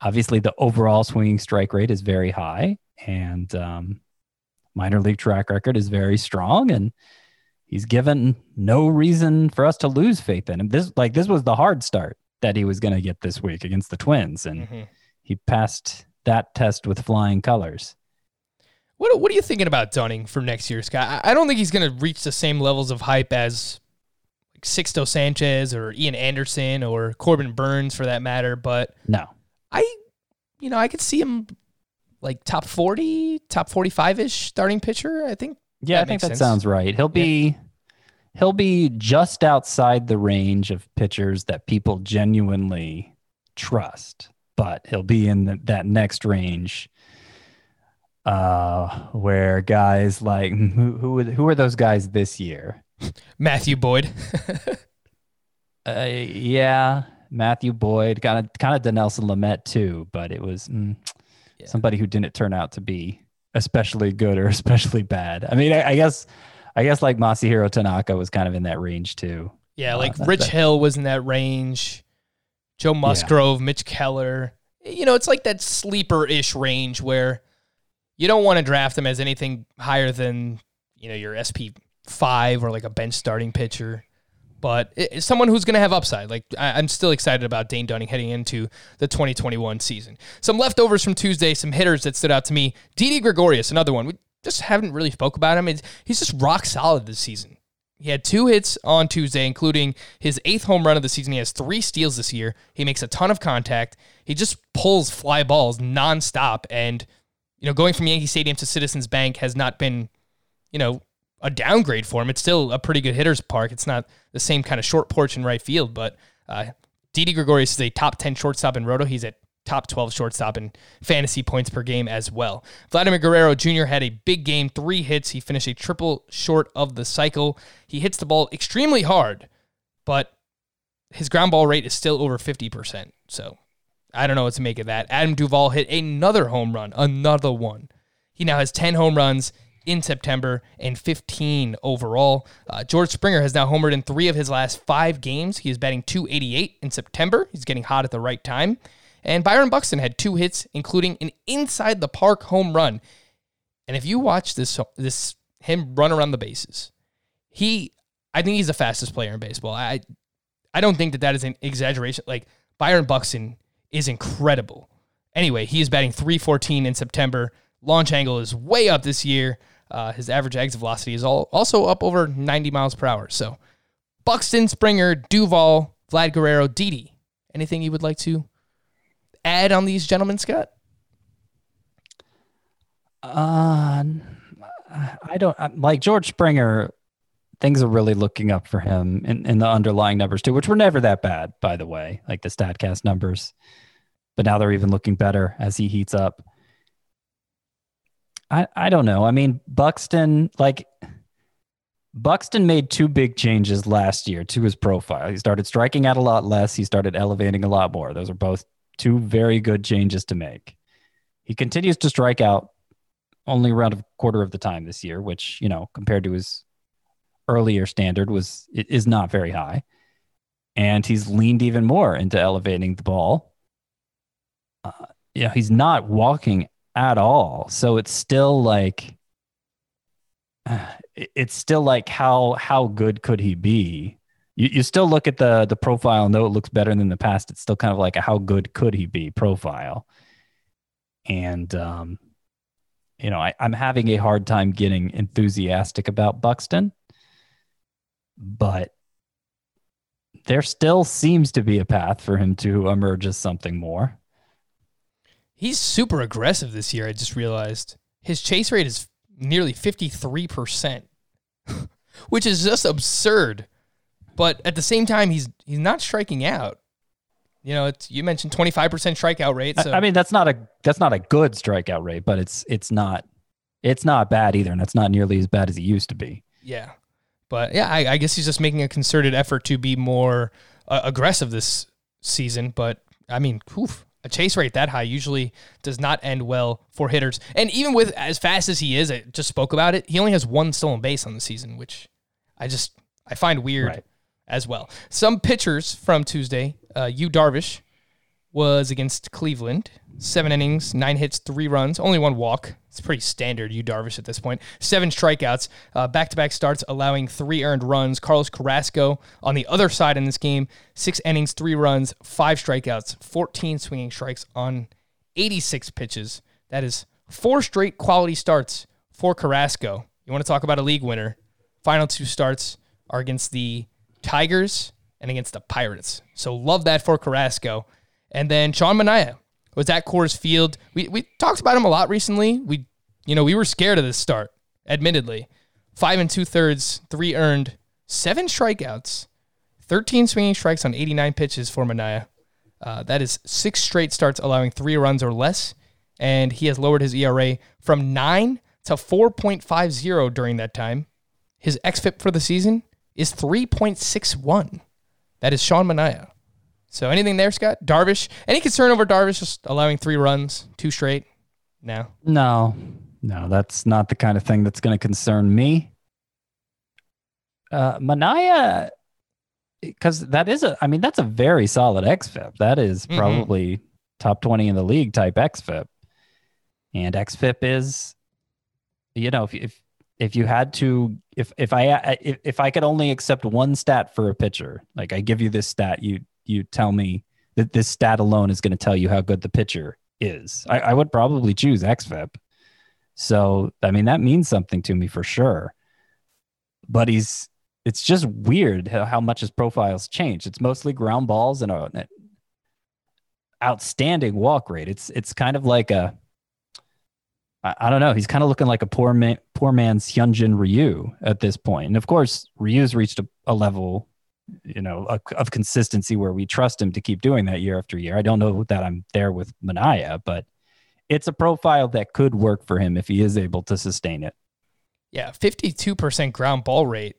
obviously the overall swinging strike rate is very high and um, minor league track record is very strong and he's given no reason for us to lose faith in him this like this was the hard start that he was going to get this week against the twins and Mhm. he passed that test with flying colors What What are you thinking about Dunning for next year, Scott? I don't think he's going to reach the same levels of hype as Sixto Sanchez or Ian Anderson or Corbin Burnes, for that matter. But no I, you know, I could see him like top forty, top forty-five ish starting pitcher. I think. yeah i think that sense. sounds right he'll be he'll be just outside the range of pitchers that people genuinely trust but he'll be in the, that next range uh where guys like who who who are those guys this year Matthew Boyd. <laughs> uh, yeah matthew boyd kind of kind of dinelson lamet too but it was mm, Yeah. somebody who didn't turn out to be especially good or <laughs> especially bad i mean i, I guess i guess like masahiro tanaka was kind of in that range too yeah, Uh, like Rich that- Hill was in that range. Joe Musgrove, Mitch Keller. You know, it's like that sleeper ish range where you don't want to draft them as anything higher than you know your SP five or like a bench starting pitcher. But it's someone who's going to have upside. Like I'm still excited about Dane Dunning heading into the 2021 season. Some leftovers from Tuesday, some hitters that stood out to me. Didi Gregorius, another one. We just haven't really spoke about him. It's, he's just rock solid this season. He had two hits on Tuesday, including his eighth home run of the season. He has three steals this year. He makes a ton of contact. He just pulls fly balls nonstop. And, you know, going from Yankee Stadium to Citizens Bank has not been, you know, a downgrade for him. It's still a pretty good hitter's park. It's not the same kind of short porch in right field, but uh, Didi Gregorius is a top 10 shortstop in Roto. He's at top 12 shortstop in fantasy points per game as well. Vladimir Guerrero Jr. had a big game, three hits. He finished a triple short of the cycle. He hits the ball extremely hard, but his ground ball rate is still over 50%. So I don't know what to make of that. Adam Duvall hit another home run, another one. He now has 10 home runs in September and 15 overall. Uh, George Springer has now homered in three of his last five games. He is batting 288 in September. He's getting hot at the right time. And Byron Buxton had two hits, including an inside the park home run. And if you watch this, this him run around the bases, he, I think he's the fastest player in baseball. I, I don't think that that is an exaggeration. Like Byron Buxton is incredible. Anyway, he is batting 314 in September. Launch angle is way up this year. Uh, his average exit velocity is all, also up over 90 miles per hour. So, Buxton, Springer, Duvall, Vlad Guerrero, Didi. Anything you would like to add on these gentlemen, Scott? Uh, I don't like George Springer. Things are really looking up for him in, in the underlying numbers too, which were never that bad, by the way, like the Statcast numbers. But now they're even looking better as he heats up. I, I don't know. I mean, Buxton, like Buxton made two big changes last year to his profile. He started striking out a lot less. He started elevating a lot more. Those are both two very good changes to make. He continues to strike out only around a quarter of the time this year, which, you know, compared to his earlier standard was is not very high. And he's leaned even more into elevating the ball. Uh, yeah, he's not walking at all. So it's still like <sighs> it's still like how how good could he be? You, you still look at the the profile, and though it looks better than the past, it's still kind of like a how good could he be profile. And um, you know, I, I'm having a hard time getting enthusiastic about Buxton, but there still seems to be a path for him to emerge as something more. He's super aggressive this year. I just realized his chase rate is nearly 53%, <laughs> which is just absurd. But at the same time, he's he's not striking out. You know, it's, you mentioned 25% strikeout rate. So. I, I mean, that's not a that's not a good strikeout rate, but it's it's not it's not bad either, and it's not nearly as bad as it used to be. Yeah, but yeah, I, I guess he's just making a concerted effort to be more uh, aggressive this season. But I mean, oof, a chase rate that high usually does not end well for hitters. And even with as fast as he is, I just spoke about it. He only has one stolen base on the season, which I just I find weird right. as well. Some pitchers from Tuesday, uh, Yu Darvish was against Cleveland. Seven innings, nine hits, three runs, only one walk. It's pretty standard, Yu Darvish at this point. Seven strikeouts, back to back starts, allowing three earned runs. Carlos Carrasco on the other side in this game, six innings, three runs, five strikeouts, 14 swinging strikes on 86 pitches. That is four straight quality starts for Carrasco. You want to talk about a league winner? Final two starts are against the Tigers and against the Pirates. So love that for Carrasco. And then Sean Manaea was at Coors Field. We we talked about him a lot recently. We you know we were scared of this start, admittedly. Five and two thirds, three earned, seven strikeouts, thirteen swinging strikes on eighty nine pitches for Manaea. Uh, that is six straight starts allowing three runs or less, and he has lowered his ERA from nine to four point five zero during that time. His xFIP for the season is three point six one. That is Sean Manaea. So anything there, Scott? Darvish? Any concern over Darvish just allowing three runs, two straight? No. No. No, that's not the kind of thing that's going to concern me. Uh, Manaea, because that is a, I mean, that's a very solid XFIP. That is mm-hmm. probably mm-hmm. top 20 in the league type XFIP. And XFIP is, you know, if, if, if you had to, if, if I, if, if I could only accept one stat for a pitcher, like I give you this stat, you, you tell me that this stat alone is going to tell you how good the pitcher is. I, I would probably choose XFIP. So, I mean, that means something to me for sure. But he's, it's just weird how, how much his profile's changed. It's mostly ground balls and an outstanding walk rate. It's, it's kind of like a, I, I don't know. He's kind of looking like a poor man, poor man's Hyunjin Ryu at this point. And of course, Ryu's reached a, a level you know, a, of consistency where we trust him to keep doing that year after year. I don't know that I'm there with Manaea, but it's a profile that could work for him if he is able to sustain it. Yeah, 52% ground ball rate.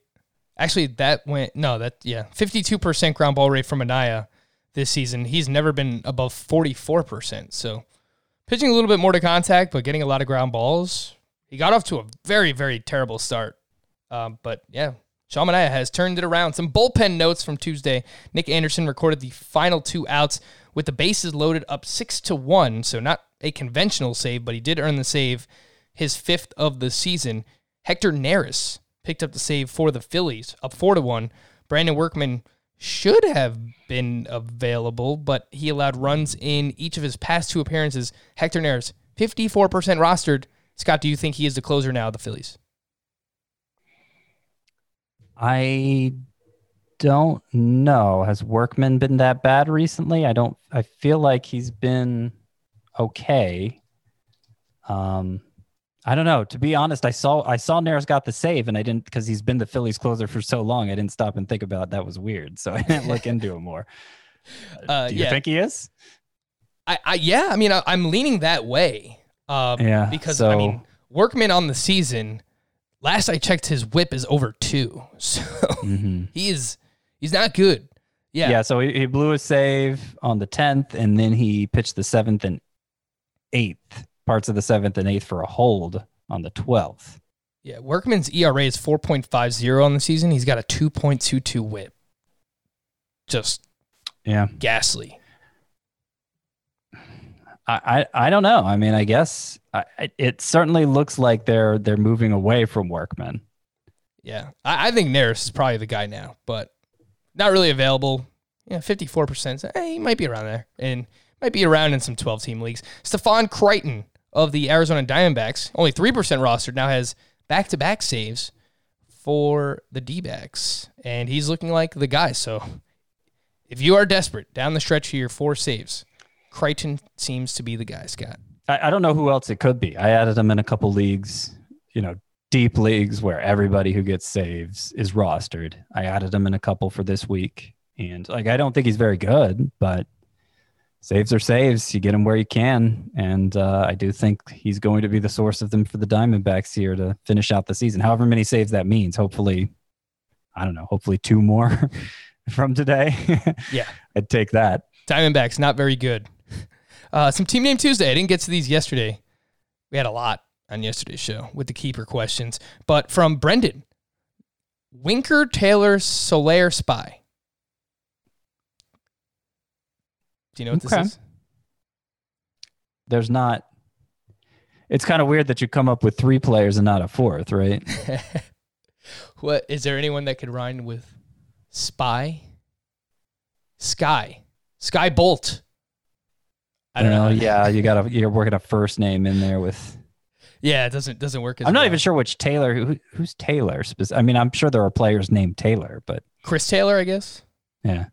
Actually, that went, no, that, yeah, 52% ground ball rate from Manaea this season. He's never been above 44%. So pitching a little bit more to contact, but getting a lot of ground balls. He got off to a very, very terrible start. Um, but yeah, Sean Manaea has turned it around. Some bullpen notes from Tuesday. Nick Anderson recorded the final two outs with the bases loaded up six to one. So not a conventional save, but he did earn the save, his fifth of the season. Hector Neris picked up the save for the Phillies, up four to one. Brandon Workman should have been available, but he allowed runs in each of his past two appearances. Hector Neris, 54% rostered. Scott, do you think he is the closer now of the Phillies? I don't know. Has Workman been that bad recently? I don't. I feel like he's been okay. Um, I don't know. To be honest, I saw I saw Neris got the save, and I didn't because he's been the Phillies closer for so long. I didn't stop and think about it. that was weird, so <laughs> I didn't look into him more. <laughs> Uh, Do you yeah. think he is? I, I yeah, I mean, I, I'm leaning that way. Um, Yeah, because I mean, Workman on the season. Last I checked, his WHIP is over two, <laughs> so mm-hmm. he is he's not good. Yeah, Yeah. so he, he blew a save on the tenth, and then he pitched the seventh and eighth parts of the seventh and eighth for a hold on the twelfth. yeah. Workman's ERA is 4.50 on the season. He's got a 2.22 WHIP. Just Yeah. ghastly. I, I, don't know. I mean, I guess I, it certainly looks like they're they're moving away from Workman. Yeah, I, I think Neris is probably the guy now, but not really available. Yeah, 54%. So, eh, he might be around there and might be around in some 12 team leagues. Stefan Crichton of the Arizona Diamondbacks, only 3% rostered, now has back to back saves for the D backs. And he's looking like the guy. So if you are desperate down the stretch here, four saves, Crichton seems to be the guy, Scott. I, I don't know who else it could be. I added him in a couple leagues, you know, deep leagues where everybody who gets saves is rostered. I added him in a couple for this week, and like I don't think he's very good, but saves are saves. You get him where you can, and uh, I do think he's going to be the source of them for the Diamondbacks here to finish out the season. However many saves that means. Hopefully, I don't know. Hopefully, two more <laughs> from today. Yeah. <laughs> I'd take that. Diamondbacks, not very good. Uh, some Team Name Tuesday. I didn't get to these yesterday. We had a lot on yesterday's show with the keeper questions. But from Brendan, Winker Taylor Soler Spy. Do you know what Okay. this is? there's not it's kind of weird that you come up with three players and not a fourth, right? <laughs> what is there anyone that could rhyme with spy? Sky. Skye Bolt. I don't know. Yeah, you got to you're working a first name in there with. Yeah, it doesn't doesn't work as I'm not well. even sure which Taylor. Who, who's Taylor? I mean, I'm sure there are players named Taylor, but Chris Taylor, I guess. yeah,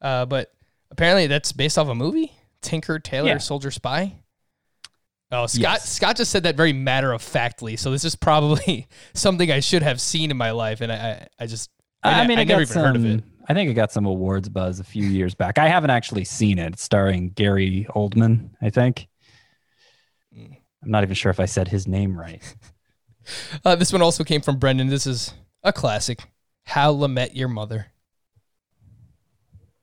Uh, but apparently that's based off a movie, Tinker Taylor Yeah. Soldier Spy. Oh, Scott! Yes. Scott just said that very matter of factly. So this is probably <laughs> something I should have seen in my life, and I, I, I just, I, ne- mean, I it never even heard of it. I think it got some awards buzz a few years back. I haven't actually seen it. It's starring Gary Oldman, I think. I'm not even sure if I said his name right. <laughs> Uh, this one also came from Brendan. This is a classic. How I Met Your Mother.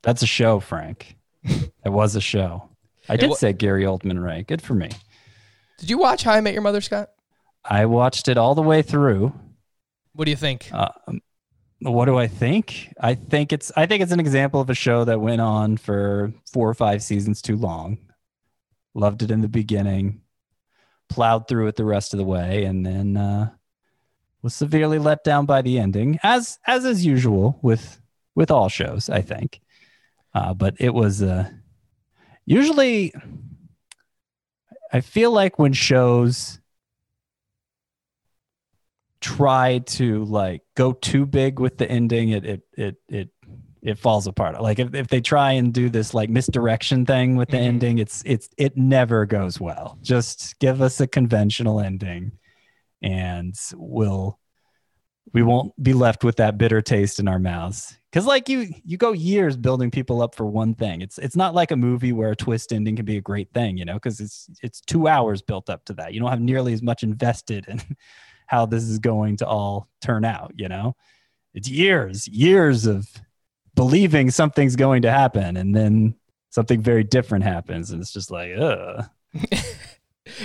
That's a show, Frank. it was a show. I did wa- say Gary Oldman right. Good for me. Did you watch How I Met Your Mother, Scott? I watched it all the way through. What do you think? Um, what do I think? I think it's I think it's an example of a show that went on for four or five seasons too long. Loved it in the beginning, plowed through it the rest of the way, and then uh, was severely let down by the ending, as as is usual with with all shows. I think, uh, but it was uh, usually. I feel like when shows try to like go too big with the ending, it it it it it falls apart. Like if, if they try and do this like misdirection thing with the Mhm. ending, it's it's it never goes well. Just give us a conventional ending and we'll we won't be left with that bitter taste in our mouths. Cause like you you go years building people up for one thing. It's it's not like a movie where a twist ending can be a great thing, you know, because it's it's two hours built up to that. You don't have nearly as much invested in how this is going to all turn out, you know? It's years, years of believing something's going to happen and then something very different happens and it's just like, ugh. <laughs>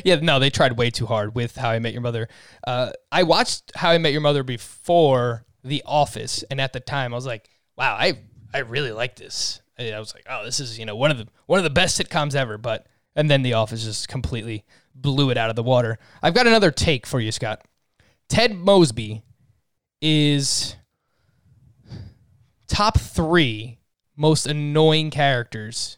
Yeah, no, they tried way too hard with How I Met Your Mother. Uh, I watched How I Met Your Mother before The Office, and at the time I was like, "Wow, I I really like this." I was like, oh, this is you know one of the one of the best sitcoms ever. But and then The Office just completely blew it out of the water. I've got another take for you, Scott. Ted Mosby is top three most annoying characters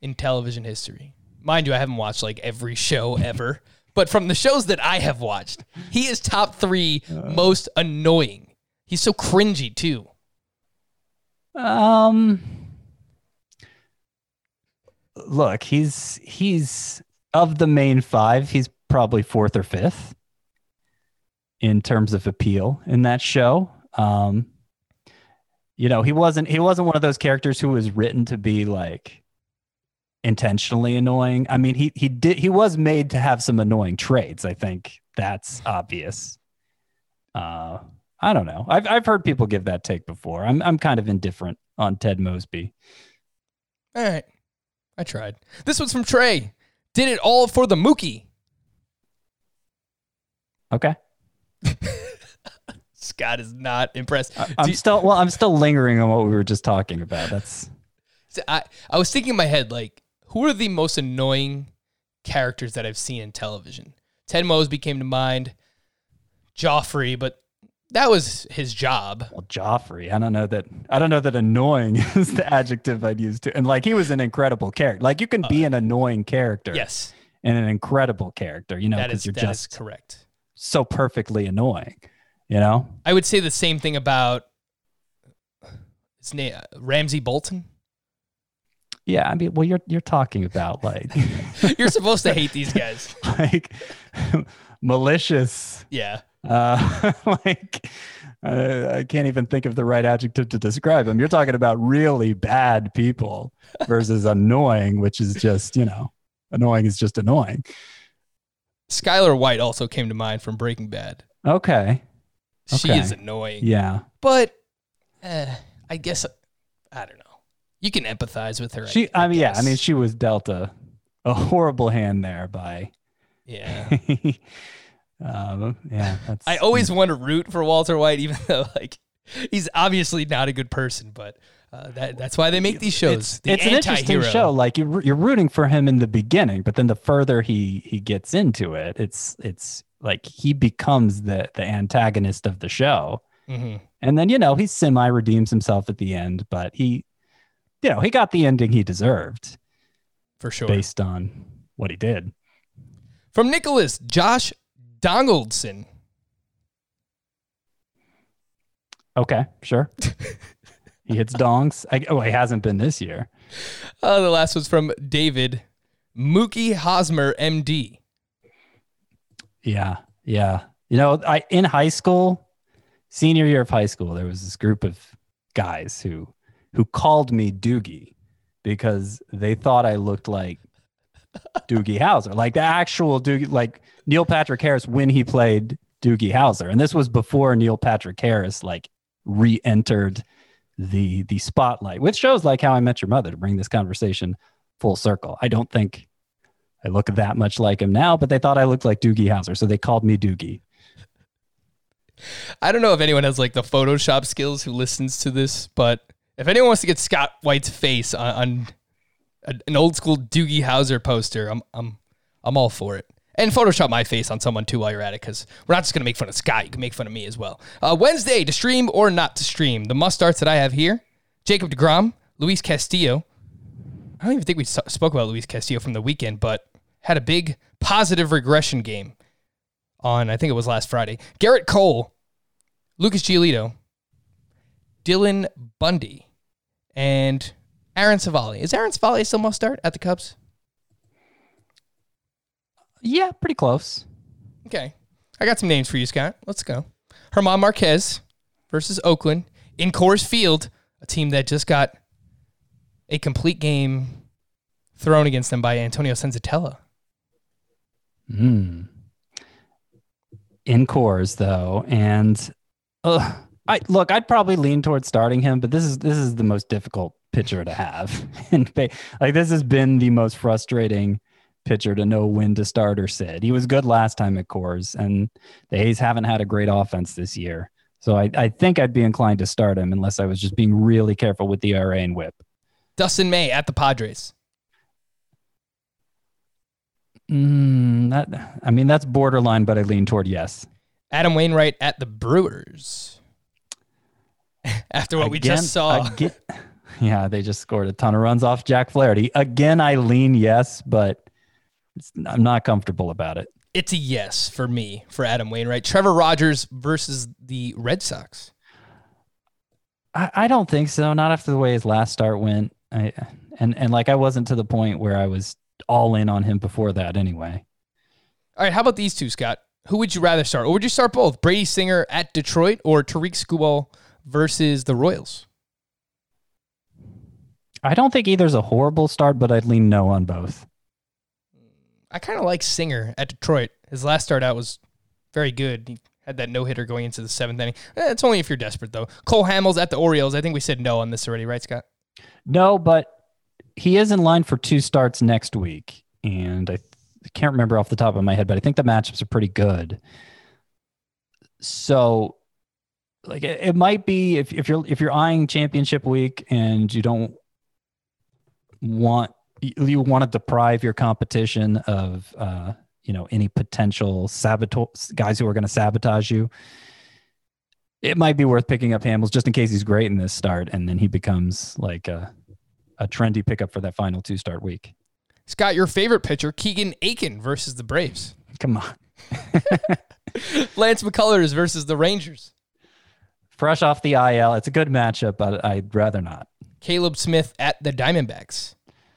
in television history. Mind you, I haven't watched like every show ever, but from the shows that I have watched, he is top three most annoying. He's so cringy too. Um, look, he's he's of the main five, he's probably fourth or fifth in terms of appeal in that show. Um, you know, he wasn't he wasn't one of those characters who was written to be like intentionally annoying. I mean, he he did he was made to have some annoying traits. I think that's obvious. Uh, I don't know. I've I've heard people give that take before. I'm I'm kind of indifferent on Ted Mosby. All right. I tried. This one's from Trey. Did it all for the Mookie. Okay. <laughs> Scott is not impressed. I'm you- still well. I'm still lingering on what we were just talking about. That's I, I was thinking in my head, like, who are the most annoying characters that I've seen in television? Ted Mosby came to mind. Joffrey, but that was his job. well, Joffrey. I don't know that. I don't know that annoying <laughs> is the adjective I'd use to. And like he was an incredible character. Like you can be uh, an annoying character, Yes, and an incredible character. You know, because you're that is just correct. So perfectly annoying. You know. I would say the same thing about his name, Ramsay Bolton. Yeah. I mean, well, you're you're talking about like <laughs> You're supposed to hate these <laughs> guys. like <laughs> malicious. Yeah. Uh, like uh, I can't even think of the right adjective to describe them. You're talking about really bad people versus annoying, which is just you know, annoying is just annoying. Skyler White also came to mind from Breaking Bad. Okay, She Okay. is annoying. yeah, But eh, I guess I don't know. You can empathize with her. she. I mean, yeah, I mean, she was dealt a a horrible hand there by. yeah. <laughs> um, yeah, that's. I always want to root for Walter White, even though like he's obviously not a good person. But uh, that that's why they make these shows. It's, The it's an interesting show. Like you're, you're rooting for him in the beginning, but then the further he he gets into it, it's it's like he becomes the the antagonist of the show. Mhm. And then, you know, he semi redeems himself at the end, but he, you know, he got the ending he deserved for sure. based on what he did. From Nicholas Josh Donaldson. Okay, sure. <laughs> he hits dongs. I, oh, he hasn't been this year. Uh, the last was from David Mookie Hosmer, MD. Yeah, yeah. You know, I in high school, senior year of high school, there was this group of guys who who called me Doogie because they thought I looked like Doogie Howser, like the actual Doogie, like Neil Patrick Harris when he played Doogie Howser, and this was before Neil Patrick Harris like re-entered the the spotlight, which shows like How I Met Your Mother to bring this conversation full circle. I don't think I look that much like him now, but they thought I looked like Doogie Howser, so they called me Doogie. I don't know if anyone has like the Photoshop skills who listens to this, but if anyone wants to get Scott White's face on, on an old school Doogie Howser poster, I'm I'm I'm all for it. And Photoshop my face on someone too while you're at it, because we're not just gonna make fun of Scott. You can make fun of me as well. Uh, Wednesday to stream or not to stream. The must starts that I have here: Jacob Degrom, Luis Castillo. I don't even think we spoke about Luis Castillo from the weekend, but had a big positive regression game on I think it was last Friday. Gerrit Cole, Lucas Giolito, Dylan Bundy, and Aaron Civale. Is Aaron Civale still must start at the Cubs? Yeah, pretty close. Okay. I got some names for you, Scott. Let's go. German Marquez versus Oakland in Coors Field, a team that just got a complete game thrown against them by Antonio Senzatela. Mm. In Coors though, and uh, I look, I'd probably lean towards starting him, but this is this is the most difficult pitcher to have, <laughs> and like this has been the most frustrating pitcher to know when to start or sit. He was good last time at Coors, and the A's haven't had a great offense this year. So I, I think I'd be inclined to start him unless I was just being really careful with the ERA and whip. Dustin May at the Padres. Mm, that I mean that's borderline, but I lean toward yes. Adam Wainwright at the Brewers. <laughs> After what we just saw. again- <laughs> yeah, they just scored a ton of runs off Jack Flaherty. Again, I lean yes, but it's, I'm not comfortable about it. It's a yes for me for Adam Wainwright. Trevor Rogers versus the Red Sox. I, I don't think so. Not after the way his last start went. I, and and like I wasn't to the point where I was all in on him before that. Anyway, All right, how about these two, Scott? Who would you rather start? Or would you start both? Brady Singer at Detroit or Tarik Skubal versus the Royals? I don't think either's a horrible start, but I'd lean no on both. I kind of like Singer at Detroit. His last start out was very good. He had that no hitter going into the seventh inning. Eh, it's only if you're desperate, though. Cole Hamels at the Orioles. I think we said no on this already, right, Scott? No, but he is in line for two starts next week, and I, can't remember off the top of my head, but I think the matchups are pretty good. So, like, it, it might be if if you're if you're eyeing championship week and you don't want you, want to deprive your competition of uh, you know any potential sabotage guys who are going to sabotage you. It might be worth picking up Hamels just in case he's great in this start, and then he becomes like a a trendy pickup for that final two start week. Scott, your favorite pitcher, Keegan Akin versus the Braves. Come on, <laughs> Lance McCullers versus the Rangers. fresh off the IL, it's a good matchup, but I'd rather not. Caleb Smith at the Diamondbacks.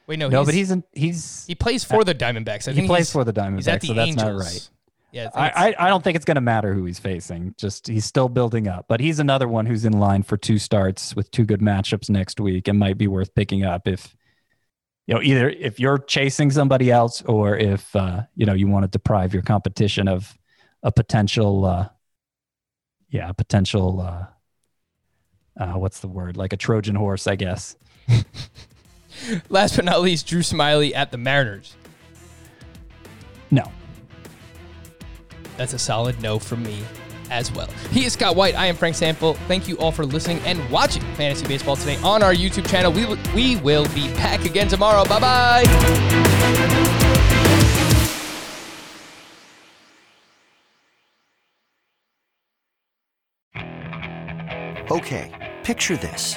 Wait, no, No, but he's in, he's he plays for the Diamondbacks. I he plays for the He's Diamondbacks, the so that's Angels. not right. Yeah, I, I, I, I don't think it's going to matter who he's facing. Just he's still building up, but he's another one who's in line for two starts with two good matchups next week and might be worth picking up if you know either if you're chasing somebody else or if uh, you know you want to deprive your competition of a potential uh, yeah a potential uh, uh, what's the word like a Trojan horse I guess. <laughs> <laughs> last but not least, Drew Smyly at the Mariners. No, That's a solid no from me as well. He is Scott White. I am Frank Stampfl. Thank you all for listening and watching Fantasy Baseball today on our YouTube channel. We, will- we will be back again tomorrow. Bye bye. Okay, picture this.